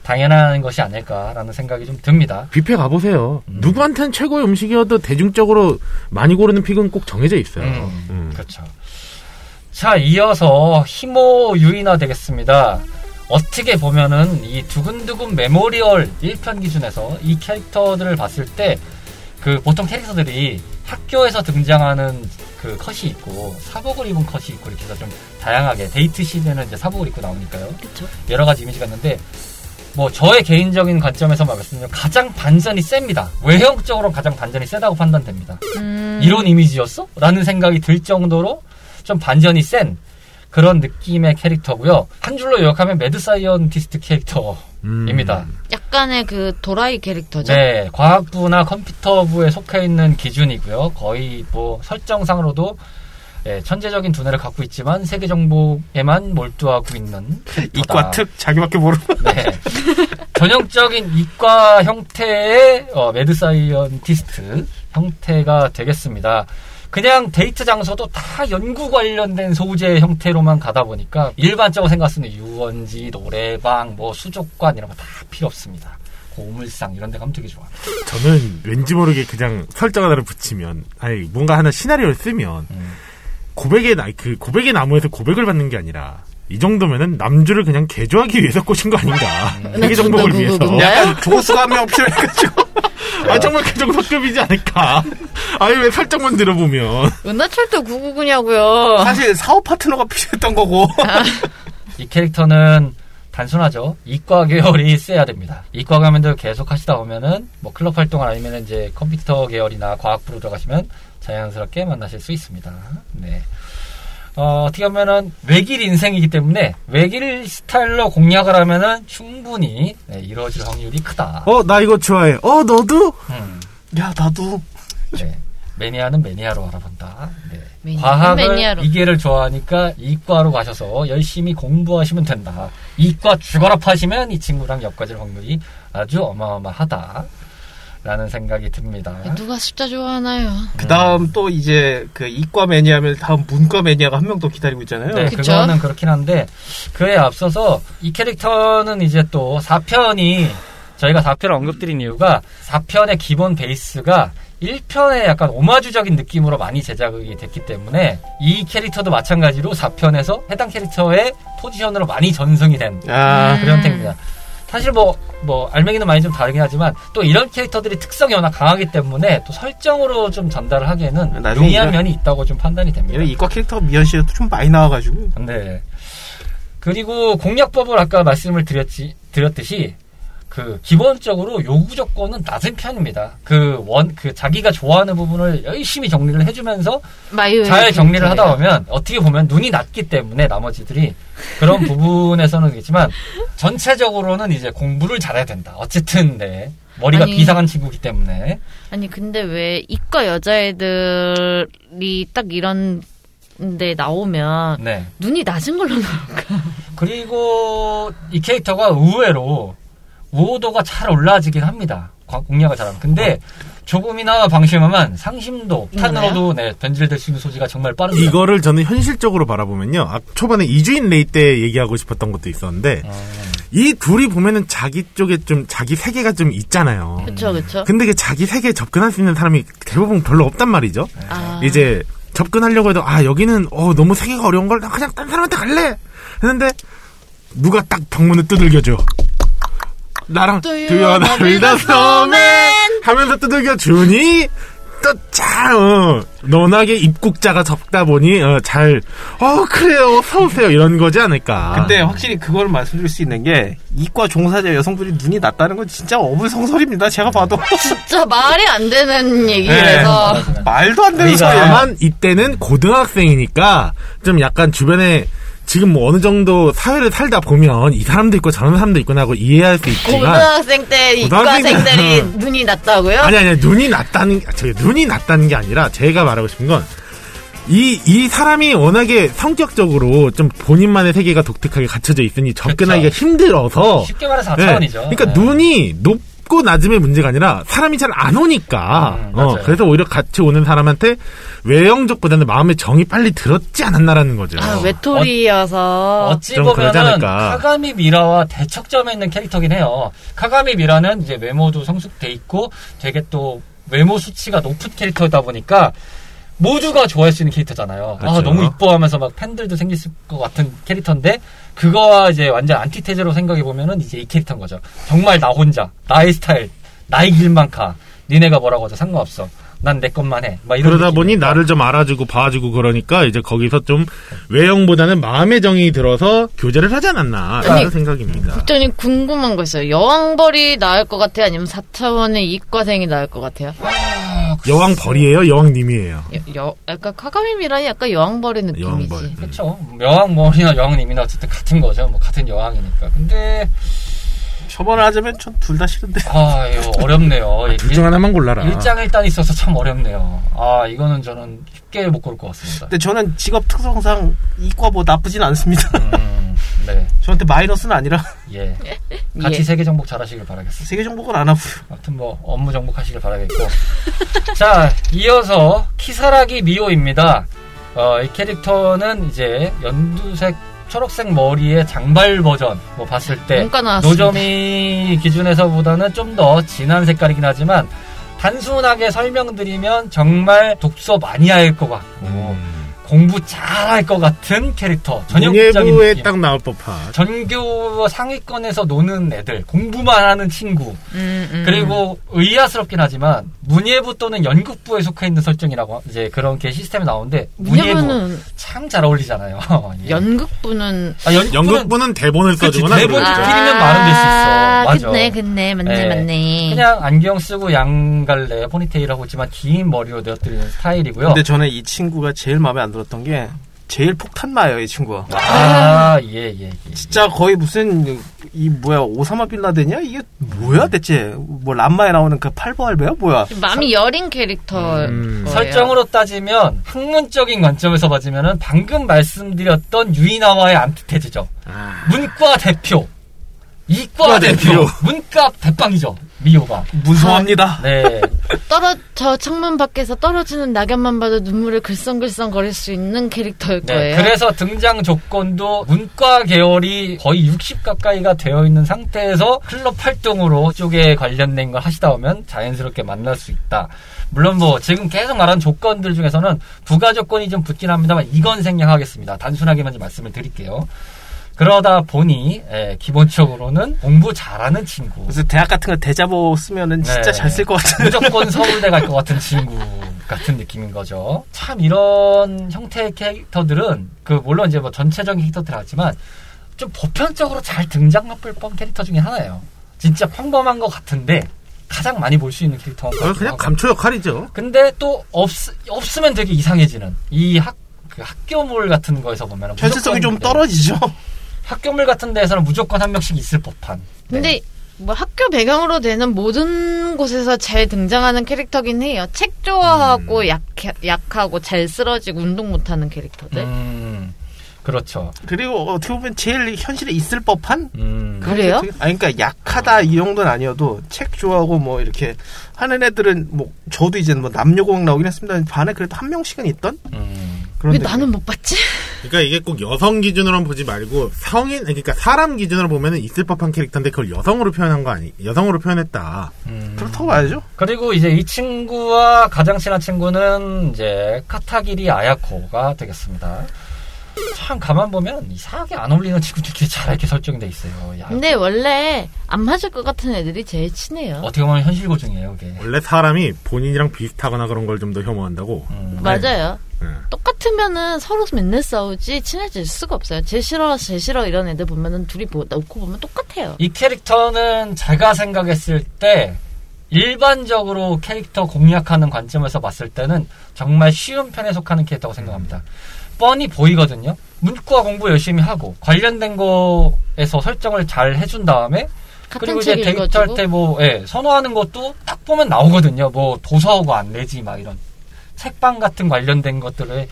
당연한 것이 아닐까라는 생각이 좀 듭니다. 뷔페 가보세요. 음. 누구한테는 최고의 음식이어도 대중적으로 많이 고르는 픽은 꼭 정해져 있어요. 음. 음. 그렇죠. 자, 이어서 히모 유이나 되겠습니다. 어떻게 보면은 이 두근두근 메모리얼 1편 기준에서 이 캐릭터들을 봤을 때 그 보통 캐릭터들이 학교에서 등장하는 그 컷이 있고 사복을 입은 컷이 있고 이렇게 해서 좀 다양하게 데이트 시에는 이제 사복을 입고 나오니까요. 그쵸. 여러 가지 이미지가 있는데 뭐 저의 개인적인 관점에서 말씀드리면 가장 반전이 셉니다. 외형적으로 가장 반전이 세다고 판단됩니다. 음... 이런 이미지였어? 라는 생각이 들 정도로 좀 반전이 센 그런 느낌의 캐릭터고요. 한 줄로 요약하면 mad scientist 캐릭터 입니다. 음. 약간의 그 도라이 캐릭터죠. 네, 과학부나 컴퓨터부에 속해 있는 기준이고요. 거의 뭐 설정상으로도 네, 천재적인 두뇌를 갖고 있지만 세계 정보에만 몰두하고 있는. [LAUGHS] 이과 특 자기밖에 모르고. 네. [LAUGHS] 전형적인 이과 형태의 어, mad scientist 형태가 되겠습니다. 그냥 데이트 장소도 다 연구 관련된 소재 형태로만 가다 보니까 일반적으로 생각하는 유원지, 노래방, 뭐 수족관 이런 거 다 필요 없습니다. 고물상 이런 데 가면 되게 좋아. 저는 왠지 모르게 그냥 설정 하나를 붙이면 아니 뭔가 하나 시나리오를 쓰면 음. 고백의 나, 그 고백의 나무에서 고백을 받는 게 아니라 이 정도면은 남주를 그냥 개조하기 위해서 꼬신 거 아닌가. 음. 세계 정복을 위해서. 약간 [LAUGHS] 조수가 한명 필요해가지고. [LAUGHS] 아, 정말 그 정도 급이지 않을까. 아니, 왜 설정만 들어보면. 은하철도 999냐고요. 사실 사업 파트너가 필요했던 거고. [LAUGHS] 이 캐릭터는 단순하죠. 이과 계열이 세야 됩니다. 이과 가면들 계속 하시다 보면은 뭐 클럽 활동을 아니면 이제 컴퓨터 계열이나 과학부로 들어가시면 자연스럽게 만나실 수 있습니다. 네. 어, 어떻게 보면은 외길 인생이기 때문에 외길 스타일로 공략을 하면은 충분히 네, 이루어질 확률이 크다. 어, 나 이거 좋아해. 어, 너도? 음. 야, 나도. 네. 매니아는 매니아로 알아본다. 네. 매니아, 과학을 매니아로. 이계를 좋아하니까 이과로 가셔서 열심히 공부하시면 된다. 이과 죽어라 파시면 이 친구랑 엮어질 확률이 아주 어마어마하다. 라는 생각이 듭니다. 누가 숫자 좋아하나요? 그 다음 또 이제 그 이과 매니아면 다음 문과 매니아가 한 명 더 기다리고 있잖아요. 네, 그쵸? 그거는 그렇긴 한데 그에 앞서서 이 캐릭터는 이제 또 4편이 저희가 4편을 언급드린 이유가 4편의 기본 베이스가 1편에 약간 오마주적인 느낌으로 많이 제작이 됐기 때문에 이 캐릭터도 마찬가지로 4편에서 해당 캐릭터의 포지션으로 많이 전승이 된 아. 그런 형태입니다. 사실 뭐, 뭐, 알맹이는 많이 좀 다르긴 하지만, 또 이런 캐릭터들이 특성이 워낙 강하기 때문에, 또 설정으로 좀 전달을 하기에는 용이한 면이 있다고 좀 판단이 됩니다. 이과 캐릭터 미연 씨도 좀 많이 나와가지고. 네. 그리고 공략법을 아까 말씀을 드렸지, 드렸듯이, 그 기본적으로 요구 조건은 낮은 편입니다. 그 원, 그 자기가 좋아하는 부분을 열심히 정리를 해주면서 잘 정리를 하다 보면 어떻게 보면 눈이 낮기 때문에 나머지들이 그런 [LAUGHS] 부분에서는 있지만 전체적으로는 이제 공부를 잘해야 된다. 어쨌든 네. 머리가 아니, 비상한 친구기 때문에. 아니 근데 왜 이과 여자애들이 딱 이런 데 나오면 네. 눈이 낮은 걸로 나올까? 그리고 이 캐릭터가 의외로 우호도가 잘 올라지긴 합니다. 공략을 잘하면. 근데 조금이나 방심하면 상심도, 탄으로도 네, 변질될 수 있는 소지가 정말 빠릅니다. 이거를 저는 현실적으로 바라보면요. 아, 초반에 이주인 레이 때 얘기하고 싶었던 것도 있었는데 아. 이 둘이 보면은 자기 쪽에 좀 자기 세계가 좀 있잖아요. 그렇죠, 그렇죠. 근데 그 자기 세계에 접근할 수 있는 사람이 대부분 별로 없단 말이죠. 아. 이제 접근하려고 해도 아 여기는 어 너무 세계가 어려운 걸나 그냥 딴 사람한테 갈래 했는데 누가 딱 방문을 두들겨줘. 나랑 두연아 빌더서맨 하면서 두들겨 주니 또잘 어, 논하게 입국자가 적다 보니 어, 잘 어 그래요. 서오세요. 이런 거지 않을까. 근데 확실히 그걸 말씀드릴 수 있는 게 이과 종사자 여성들이 눈이 낮다는 건 진짜 어불성설입니다. 제가 봐도. [LAUGHS] 진짜 말이 안 되는 얘기라서. 네, 말도 안 되는 소리야. 다만 이때는 고등학생이니까 좀 약간 주변에 지금 뭐 어느 정도 사회를 살다 보면 이 사람도 있고 저런 사람도 있구나 하고 이해할 수 있지만 고등학생 때 이과생들이 눈이 낮다고요? 아니 아니 눈이 낮다는 저 눈이 낮다는 게 아니라 제가 말하고 싶은 건 이, 이 사람이 워낙에 성격적으로 좀 본인만의 세계가 독특하게 갖춰져 있으니 접근하기가 그쵸. 힘들어서. 쉽게 말해서 4차원이죠. 네. 그러니까 네. 눈이 높, 높고 낮음의 문제가 아니라 사람이 잘 안 오니까 음, 어, 그래서 오히려 같이 오는 사람한테 외형적보다는 마음의 정이 빨리 들었지 않았나라는 거죠. 아, 외톨이여서 어, 찌 보면은 카가미 미라와 대척점에 있는 캐릭터긴 해요. 카가미 미라는 이제 외모도 성숙돼 있고 되게 또 외모 수치가 높은 캐릭터다 보니까 모두가 좋아할 수 있는 캐릭터잖아요. 아, 그렇죠. 아, 너무 이뻐하면서 막 팬들도 생길 것 같은 캐릭터인데 그거와 이제 완전 안티테제로 생각해 보면은 이제 이 캐릭터인 거죠. 정말 나 혼자, 나의 스타일, 나의 길만 가. 니네가 뭐라고 하죠? 상관없어. 난 내 것만 해. 그러다 보니 나를 좀 알아주고 봐주고 그러니까 이제 거기서 좀 외형보다는 마음의 정이 들어서 교제를 하지 않았나 라는 생각입니다. 국장님 궁금한 거 있어요. 여왕벌이 나을 것 같아요? 아니면 4차원의 이과생이 나을 것 같아요? 아, 여왕 벌이에요? 여왕님이에요? 여, 여, 약간 카가미미라니 약간 여왕벌의 느낌이지. 여왕벌. 그렇죠. 여왕벌이나 여왕님이나 어쨌든 같은 거죠. 뭐 같은 여왕이니까. 근데 처벌을 하자면 전 둘 다 싫은데. 아, 이거 어렵네요. 아, 둘중 하나만 골라라. 일장일단 있어서 참 어렵네요. 아, 이거는 저는 쉽게 못 고를 것 같습니다. 근데 저는 직업 특성상 이과 뭐 나쁘진 않습니다. 음, 네. [LAUGHS] 저한테 마이너스는 아니라. 예. 같이 예. 세계 정복 잘하시길 바라겠습니다. 세계 정복은 안 하고요. 아무튼 뭐 업무 정복하시길 바라겠고. [LAUGHS] 자, 이어서 키사라기 미호입니다. 어, 이 캐릭터는 이제 연두색 초록색 머리의 장발 버전 뭐 봤을 때 노점이 기준에서보다는 좀 더 진한 색깔이긴 하지만 단순하게 설명드리면 정말 독서 많이 할 것 같고 음. 공부 잘할 것 같은 캐릭터. 전형적인. 딱 나올 법한. 전교 상위권에서 노는 애들, 공부만 하는 친구. 음, 음. 그리고 의아스럽긴 하지만 문예부 또는 연극부에 속해 있는 설정이라고 이제 그런 게 시스템이 나오는데 문예부 참 잘 어울리잖아요. [LAUGHS] 예. 연극부는 아, 연, 연극부는 대본을 써주거나 대본 필이면 말은 될수 있어. 아, 맞아. 그네, 그네, 맞네, 네. 맞네. 그냥 안경 쓰고 양갈래 포니테일하고 있지만 긴 머리로 내어드리는 스타일이고요. 근데 저는 이 친구가 제일 마음에 안 들었던 게 제일 폭탄마예요, 이 친구가. 아, 예, 예, 예. 진짜 거의 무슨, 이, 뭐야, 오사마 빌라덴이야? 이게 뭐야, 대체? 뭐, 람마에 나오는 그 팔보할배야? 뭐야? 마음이 여린 캐릭터. 음. 설정으로 따지면, 학문적인 관점에서 봐지면은, 방금 말씀드렸던 유이나와의 안티테즈죠. 아. 문과 대표. 이과 대표. 대표. 문과 대빵이죠. 미호가. 무서합니다. 네. 떨어 저 창문 밖에서 떨어지는 낙엽만 봐도 눈물을 글썽글썽 거릴 수 있는 캐릭터일 네, 거예요. 그래서 등장 조건도 문과 계열이 거의 60 가까이가 되어 있는 상태에서 클럽 활동으로 쪽에 관련된 걸 하시다 보면 자연스럽게 만날 수 있다. 물론 뭐 지금 계속 말한 조건들 중에서는 부가 조건이 좀 붙긴 합니다만 이건 생략하겠습니다. 단순하게만 좀 말씀을 드릴게요. 그러다 보니 예, 기본적으로는 공부 잘하는 친구. 그래서 대학 같은 거 대자보 쓰면은 진짜 네. 잘쓸 것 같은. 무조건 [LAUGHS] 서울대 갈 것 같은 친구 같은 느낌인 거죠. 참 이런 형태의 캐릭터들은 그 물론 이제 뭐 전체적인 캐릭터들 하지만 좀 보편적으로 잘 등장 맛볼 뻔 캐릭터 중에 하나예요. 진짜 평범한 것 같은데 가장 많이 볼 수 있는 캐릭터. 어, 그냥 감초 역할이죠. 근데 또 없, 없으면 되게 이상해지는 이 학, 그 학교물 같은 거에서 보면 현실성이 좀 떨어지죠. 학교물 같은 데에서는 무조건 한 명씩 있을 법한. 네. 근데 뭐 학교 배경으로 되는 모든 곳에서 잘 등장하는 캐릭터긴 해요. 책 좋아하고 음. 약 약하고 잘 쓰러지고 운동 못하는 캐릭터들. 음. 그렇죠. 그리고 어떻게 보면 제일 현실에 있을 법한 음. 그래요? 아니 그러니까 약하다 이 정도는 아니어도 책 좋아하고 뭐 이렇게 하는 애들은 뭐 저도 이제 뭐 남녀공 나오긴 했습니다. 반에 그래도 한 명씩은 있던. 음. 왜 나는 못 봤지? 그러니까 이게 꼭 여성 기준으로 보지 말고 성인 그러니까 사람 기준으로 보면은 있을 법한 캐릭터인데 그걸 여성으로 표현한 거 아니? 여성으로 표현했다. 음. 그렇다고 봐야죠. 그리고 이제 이 친구와 가장 친한 친구는 이제 카타기리 아야코가 되겠습니다. 참 가만 보면 이상하게 안 어울리는 친구들끼리 잘 이렇게 설정돼 있어요. 야. 근데 원래 안 맞을 것 같은 애들이 제일 친해요. 어떻게 보면 현실 고증이에요, 그게. 원래 사람이 본인이랑 비슷하거나 그런 걸 좀 더 혐오한다고. 음. 맞아요. 네. 똑같으면은 서로 맨날 싸우지 친해질 수가 없어요. 제 싫어, 제 싫어 이런 애들 보면은 둘이 뭐, 놓고 보면 똑같아요. 이 캐릭터는 제가 생각했을 때 일반적으로 캐릭터 공략하는 관점에서 봤을 때는 정말 쉬운 편에 속하는 캐릭터라고 생각합니다. 뻔히 보이거든요. 문과 공부 열심히 하고 관련된 거에서 설정을 잘 해준 다음에 그리고 이제 데이트 할 때 뭐 예, 선호하는 것도 딱 보면 나오거든요. 뭐 도서하고 안 내지 막 이런 책방 같은 관련된 것들을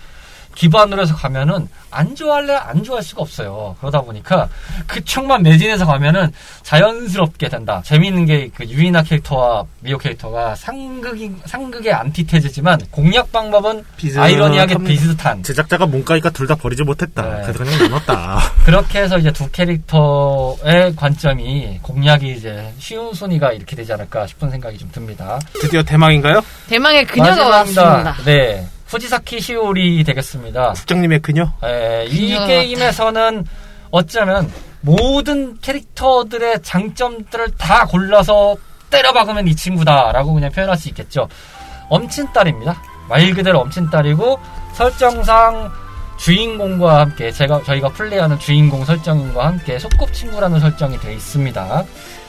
기반으로 해서 가면은 안 좋아할래 안 좋아할 수가 없어요. 그러다 보니까 그쪽만 매진해서 가면은 자연스럽게 된다. 재미있는 게 그 유이나 캐릭터와 미호 캐릭터가 상극이 상극의 안티테즈지만 공략 방법은. 아이러니하게 비슷한. 제작자가 문과니까 둘 다 버리지 못했다. 네. 그래서 그냥 나눴다. [LAUGHS] 그렇게 해서 이제 두 캐릭터의 관점이 공략이 이제 쉬운 순위가 이렇게 되지 않을까 싶은 생각이 좀 듭니다. 드디어 대망인가요? 대망의 그녀가 왔습니다. 네. 후지사키 시오리 되겠습니다. 국장님의 그녀? 네, 이 게임에서는 어쩌면 모든 캐릭터들의 장점들을 다 골라서 때려박으면 이 친구다라고 그냥 표현할 수 있겠죠. 엄친딸입니다. 말 그대로 엄친딸이고 설정상 주인공과 함께 제가 저희가 플레이하는 주인공 설정과 함께 소꿉친구라는 설정이 돼 있습니다.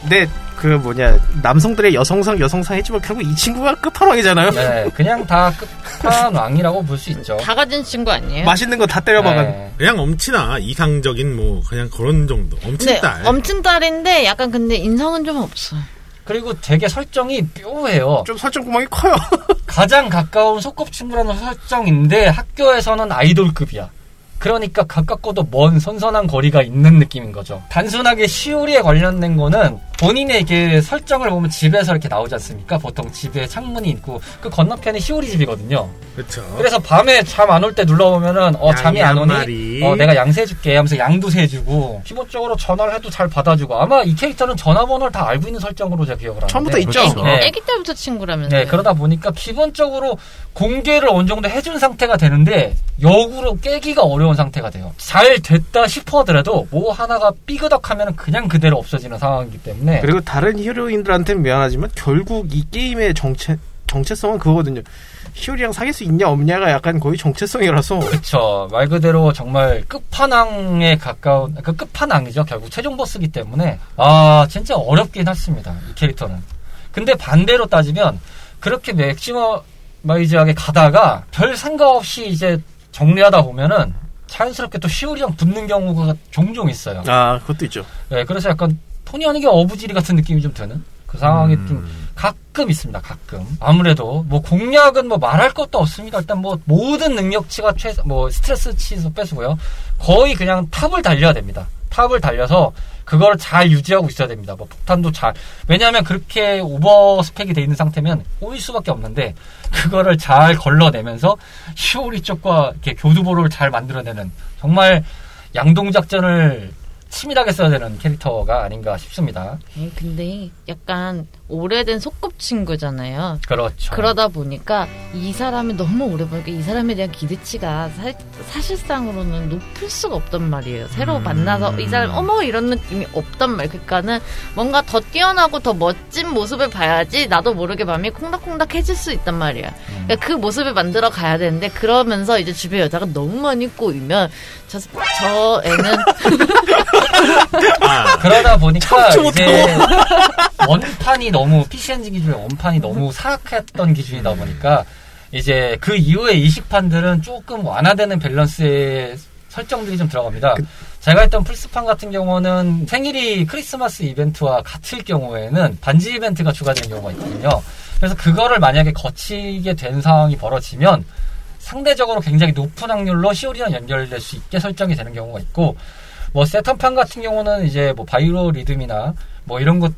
근데 그 뭐냐 남성들의 여성상 여성상 했지만 결국 이 친구가 끝판왕이잖아요. 네, 그냥 다 끝판왕이라고 볼 수 있죠. 다 가진 친구 아니에요? 맛있는 거 다 때려박은. 네. 그냥 엄친아 이상적인 뭐 그냥 그런 정도. 엄친딸. 네, 엄친딸인데 약간 근데 인성은 좀 없어. 그리고 되게 설정이 묘해요. 좀 설정 구멍이 커요. [LAUGHS] 가장 가까운 소꿉친구라는 설정인데 학교에서는 아이돌급이야. 그러니까 가깝고도 먼 선선한 거리가 있는 느낌인 거죠. 단순하게 시오리에 관련된 거는 본인의 그 설정을 보면 집에서 이렇게 나오지 않습니까? 보통 집에 창문이 있고 그 건너편이 시오리 집이거든요. 그렇죠. 그래서 밤에 잠 안 올 때 눌러보면은 어 잠이 안 오니 어 내가 양세해줄게 하면서 양도 세주고 기본적으로 전화를 해도 잘 받아주고 아마 이 캐릭터는 전화번호를 다 알고 있는 설정으로 제가 기억을 하는데 처음부터 있죠. 애기, 네. 애기 때부터 친구라면서. 네 그러다 보니까 기본적으로 공개를 어느 정도 해준 상태가 되는데 역으로 깨기가 어려운 상태가 돼요. 잘 됐다 싶어더라도 뭐 하나가 삐그덕하면 그냥 그대로 없어지는 상황이기 때문에 그리고 다른 히로인들한테는 미안하지만 결국 이 게임의 정체 정체성은 그거거든요. 히오리랑 사귈 수 있냐 없냐가 약간 거의 정체성이라서. 그쵸. 말 그대로 정말 끝판왕에 가까운 그 끝판왕이죠. 결국 최종 보스기 때문에. 아 진짜 어렵긴 했습니다 이 캐릭터는. 근데 반대로 따지면 그렇게 맥시머마이즈하게 가다가 별 생각 없이 이제 정리하다 보면은 자연스럽게 또 시오리랑 붙는 경우가 종종 있어요. 아 그것도 있죠. 네 그래서 약간 톤이 아니게 어부지리 같은 느낌이 좀 드는 그 상황이 음. 좀 가끔 있습니다. 가끔 아무래도 뭐 공략은 뭐 말할 것도 없습니다. 일단 뭐 모든 능력치가 최 뭐 스트레스 치수 빼수고요. 거의 그냥 탑을 달려야 됩니다. 탑을 달려서 그걸 잘 유지하고 있어야 됩니다. 뭐 폭탄도 잘 왜냐하면 그렇게 오버 스펙이 돼 있는 상태면 꼬일 수밖에 없는데 그거를 잘 걸러내면서 시오리 쪽과 이렇게 교두보를 잘 만들어내는 정말 양동 작전을 치밀하게 써야 되는 캐릭터가 아닌가 싶습니다. 네, 근데 약간 오래된 소꿉친구잖아요. 그렇죠. 그러다 보니까 이 사람이 너무 오래 보니까 이 사람에 대한 기대치가 사, 실상으로는 높을 수가 없단 말이에요. 새로 음. 만나서 이 사람 어머 이런 느낌이 없단 말. 그러니까는 뭔가 더 뛰어나고 더 멋진 모습을 봐야지 나도 모르게 마음이 콩닥콩닥해질 수 있단 말이야. 음. 그러니까 그 모습을 만들어 가야 되는데 그러면서 이제 주변 여자가 너무 많이 꼬이면 저, 저 애는 [LAUGHS] 아, 그러다 보니까 이제 원판이 너무 PC 엔진 기준의 원판이 너무 사악했던 기준이다 보니까 이제 그 이후에 이식판들은 조금 완화되는 밸런스의 설정들이 좀 들어갑니다. 그... 제가 했던 플스판 같은 경우는 생일이 크리스마스 이벤트와 같을 경우에는 반지 이벤트가 추가되는 경우가 있거든요. 그래서 그거를 만약에 거치게 된 상황이 벌어지면 상대적으로 굉장히 높은 확률로 시오리랑 연결될 수 있게 설정이 되는 경우가 있고 뭐 세턴판 같은 경우는 이제 뭐 바이오리듬이나 뭐 이런 것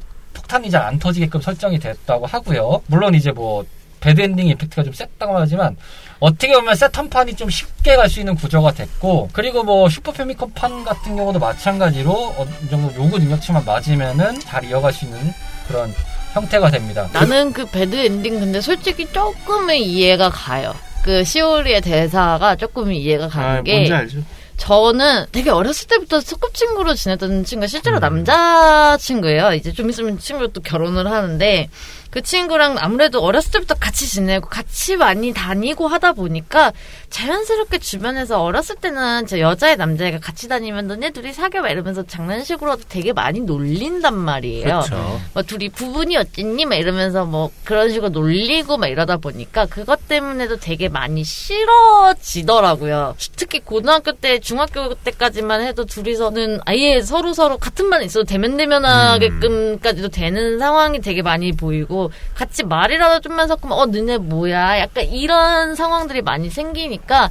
폭탄이 잘 안 터지게끔 설정이 됐다고 하고요. 물론 이제 뭐 bad ending effect가 좀 셌다고 하지만 어떻게 보면 세턴판이 좀 쉽게 갈 수 있는 구조가 됐고 그리고 뭐 슈퍼 패미컴판 같은 경우도 마찬가지로 어느 정도 요구 능력치만 맞으면은 잘 이어갈 수 있는 그런 형태가 됩니다. 나는 그 bad ending 근데 솔직히 조금은 이해가 가요. 그 시오리의 대사가 조금 이해가 가는 아, 게 뭔지 알죠? 저는 되게 어렸을 때부터 소꿉친구로 지냈던 친구가 실제로 음. 남자친구예요. 이제 좀 있으면 친구가 또 결혼을 하는데 그 친구랑 아무래도 어렸을 때부터 같이 지내고 같이 많이 다니고 하다 보니까 자연스럽게 주변에서 어렸을 때는 저 여자애 남자애가 같이 다니면 너네 둘이 사귀어 봐 이러면서 장난식으로 되게 많이 놀린단 말이에요. 그렇죠. 뭐 둘이 부부니 어쨌니 막 이러면서 뭐 그런 식으로 놀리고 막 이러다 보니까 그것 때문에도 되게 많이 싫어지더라고요. 특히 고등학교 때 중학교 때까지만 해도 둘이서는 아예 서로 서로 같은 반에 있어도 대면대면하게끔까지도 되는 상황이 되게 많이 보이고 같이 말이라도 좀만 섞으면 어 너네 뭐야 약간 이런 상황들이 많이 생기니까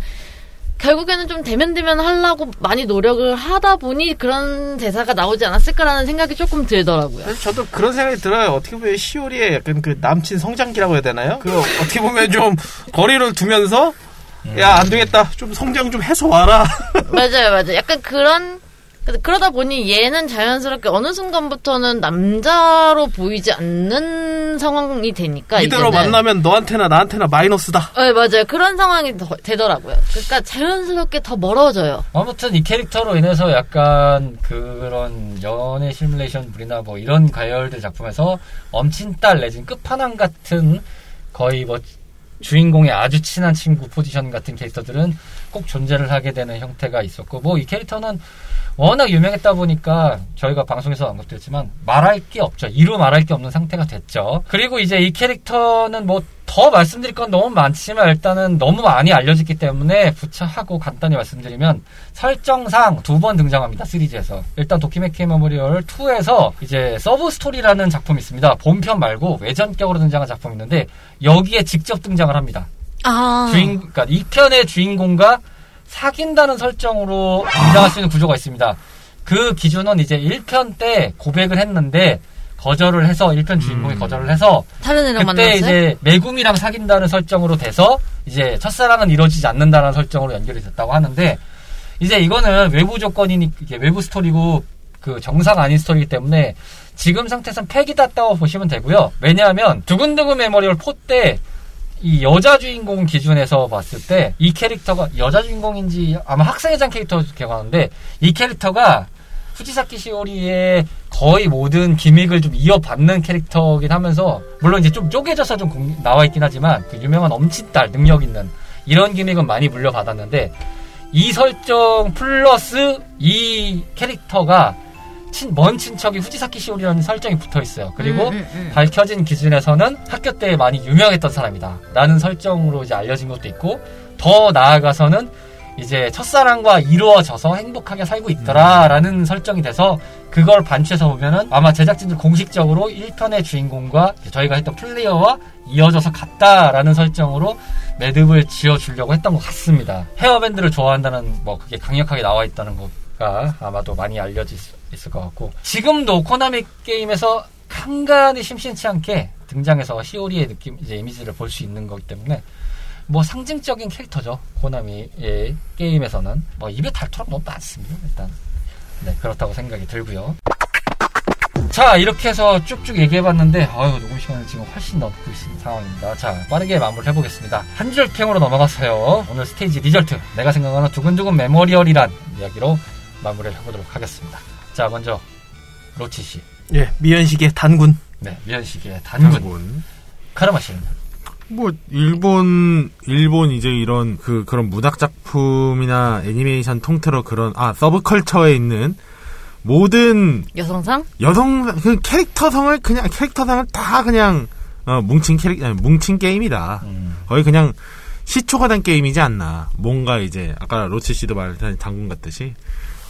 결국에는 좀 대면대면 하려고 많이 노력을 하다 보니 그런 대사가 나오지 않았을까라는 생각이 조금 들더라고요. 저도 그런 생각이 들어요. 어떻게 보면 시오리의 약간 그 남친 성장기라고 해야 되나요? 그 어떻게 보면 좀 거리를 두면서 야, 안 되겠다. 좀 성장 좀 해서 와라. [LAUGHS] 맞아요, 맞아요. 약간 그런 그러다 보니 얘는 자연스럽게 어느 순간부터는 남자로 보이지 않는 상황이 되니까 이대로 이제는. 만나면 너한테나 나한테나 마이너스다. 네 맞아요 그런 상황이 더, 되더라고요. 그러니까 자연스럽게 더 멀어져요. 아무튼 이 캐릭터로 인해서 약간 그런 연애 시뮬레이션 물이나 뭐 이런 가열된 작품에서 엄친딸 내진 끝판왕 같은 거의 뭐 주인공의 아주 친한 친구 포지션 같은 캐릭터들은 꼭 존재를 하게 되는 형태가 있었고 뭐 이 캐릭터는 워낙 유명했다 보니까 저희가 방송에서 언급됐지만 말할 게 없죠. 이루 말할 게 없는 상태가 됐죠. 그리고 이제 이 캐릭터는 뭐 더 말씀드릴 건 너무 많지만 일단은 너무 많이 알려졌기 때문에 부차하고 간단히 말씀드리면 설정상 두 번 등장합니다. 시리즈에서. 일단 도키메키 메모리얼 2에서 이제 sub story라는 작품이 있습니다. 본편 말고 외전격으로 등장한 작품이 있는데 여기에 직접 등장을 합니다. 아. 주인, 그러니까 이 편의 주인공과 사귄다는 설정으로 등장할 수 있는 구조가 있습니다. 그 기준은 이제 1편 때 고백을 했는데 거절을 해서 1편 주인공이 음. 거절을 해서 다른 애랑 그때 만났어요? 이제 매궁이랑 사귄다는 설정으로 돼서 이제 첫사랑은 이루어지지 않는다는 설정으로 연결이 됐다고 하는데 이제 이거는 외부 조건이니 이게 외부 스토리고 그 정상 아닌 스토리이기 때문에 지금 상태에서는 fact다라고 보시면 되고요. 왜냐하면 두근두근 메모리얼 4때 이 여자 주인공 기준에서 봤을 때 이 캐릭터가 여자 주인공인지 아마 학생회장 캐릭터 기억하는데 이 캐릭터가 후지사키 시오리의 거의 모든 gimmick을 좀 이어받는 캐릭터긴 하면서 물론 이제 좀 쪼개져서 좀 공, 나와 있긴 하지만 그 유명한 엄친딸 능력 있는 이런 gimmick은 많이 물려받았는데 이 설정 플러스 이 캐릭터가 친, 먼 친척이 후지사키 시오리라는 설정이 붙어 있어요. 그리고 음, 음, 음. 밝혀진 기준에서는 학교 때 많이 유명했던 사람이다. 라는 설정으로 이제 알려진 것도 있고, 더 나아가서는 이제 첫사랑과 이루어져서 행복하게 살고 있더라라는 음. 설정이 돼서 그걸 반추해서 보면은 아마 제작진들 공식적으로 1편의 주인공과 저희가 했던 플레이어와 이어져서 같다라는 설정으로 매듭을 지어주려고 했던 것 같습니다. 헤어밴드를 좋아한다는 뭐 그게 강력하게 나와 있다는 거가 아마도 많이 알려질 수 있을 것 같고 지금도 코나미 게임에서 간간히 심심치 않게 등장해서 시오리의 느낌 이제 이미지를 볼 수 있는 거기 때문에 뭐 상징적인 캐릭터죠 코나미의 게임에서는 뭐 입에 닳도록 너무 많습니다 일단 네 그렇다고 생각이 들고요 자 이렇게 해서 쭉쭉 얘기해봤는데 아유 녹음 시간을 지금 훨씬 넘고 있는 상황입니다 자 빠르게 마무리 해보겠습니다 한 줄 평으로 넘어가서요 오늘 stage result 내가 생각하는 두근두근 메모리얼이란 이야기로 마무리를 해보도록 하겠습니다 자, 먼저 로치 씨. 예, 미연시의 단군. 네, 미연시의 단군. 단군. 카르마 씨는? 뭐 일본 일본 이제 이런 그 그런 문학 작품이나 애니메이션 통틀어 그런 아 subculture에 있는 모든 여성상 여성 그 캐릭터성을 그냥 캐릭터상을 다 그냥 어, 뭉친 캐릭 아니, 뭉친 게임이다. 음. 거의 그냥 시초가 된 게임이지 않나. 뭔가 이제 아까 로치 씨도 말했던 단군 같듯이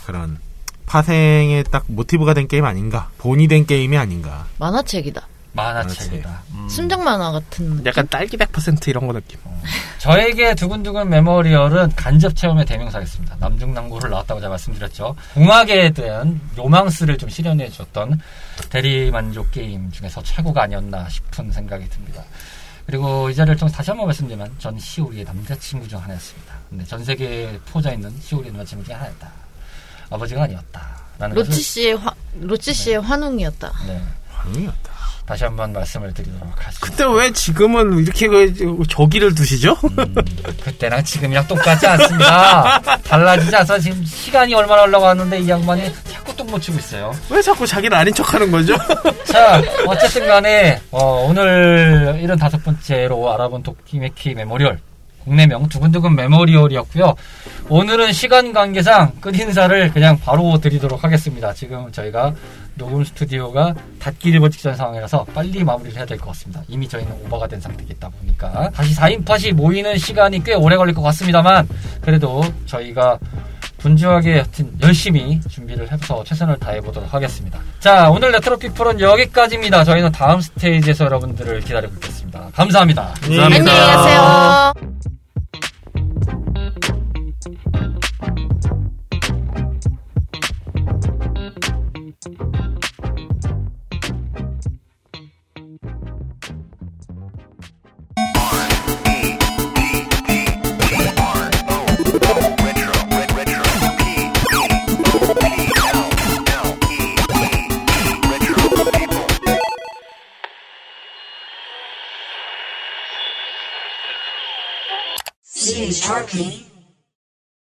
그런 파생의 딱 모티브가 된 게임 아닌가. 본이 된 게임이 아닌가. 만화책이다. 만화책이다. 음. 순정 만화 같은. 약간 딸기 100% 이런 거 느낌. 어. 저에게 두근두근 메모리얼은 간접 체험의 대명사겠습니다. 남중남고를 나왔다고 제가 말씀드렸죠. 공학에 대한 로망스를 좀 실현해 줬던 대리만족 게임 중에서 최고가 아니었나 싶은 생각이 듭니다. 그리고 이 자리를 통해 다시 한 번 말씀드리면 전 시오리의 남자친구 중 하나였습니다. 근데 전 세계에 퍼져 있는 시오리의 남자친구 중에 하나였다. 아버지가 아니었다. 로치 씨의 화, 로치 씨의 네. 환웅이었다. 네. 환웅이었다. 다시 한번 말씀을 드리도록 하겠습니다. 그때 왜 지금은 이렇게 그 저기를 두시죠? 음, 그때랑 지금이랑 똑같지 않습니다. [LAUGHS] 달라지지 않아서 지금 시간이 얼마나 올라가는데 이 양반이 자꾸 똥 못 치고 있어요. 왜 자꾸 자기를 아닌 척하는 거죠? [LAUGHS] 자, 어쨌든 간에 어, 오늘 75번째로 알아본 도키메키 메모리얼 국내명 두근두근 메모리얼이었고요. 오늘은 시간 관계상 끝 인사를 그냥 바로 드리도록 하겠습니다. 지금 저희가 녹음 스튜디오가 닫기 일보 직전 상황이라서 빨리 마무리를 해야 될 것 같습니다. 이미 저희는 오버가 된 상태겠다 보니까 다시 4인팟이 모이는 시간이 꽤 오래 걸릴 것 같습니다만 그래도 저희가 분주하게 여튼 열심히 준비를 해서 최선을 다해 보도록 하겠습니다. 자, 오늘 레트로 피플은 여기까지입니다. 저희는 다음 스테이지에서 여러분들을 기다리고 있겠습니다. 감사합니다. 감사합니다. 안녕히 가세요. Sharpie.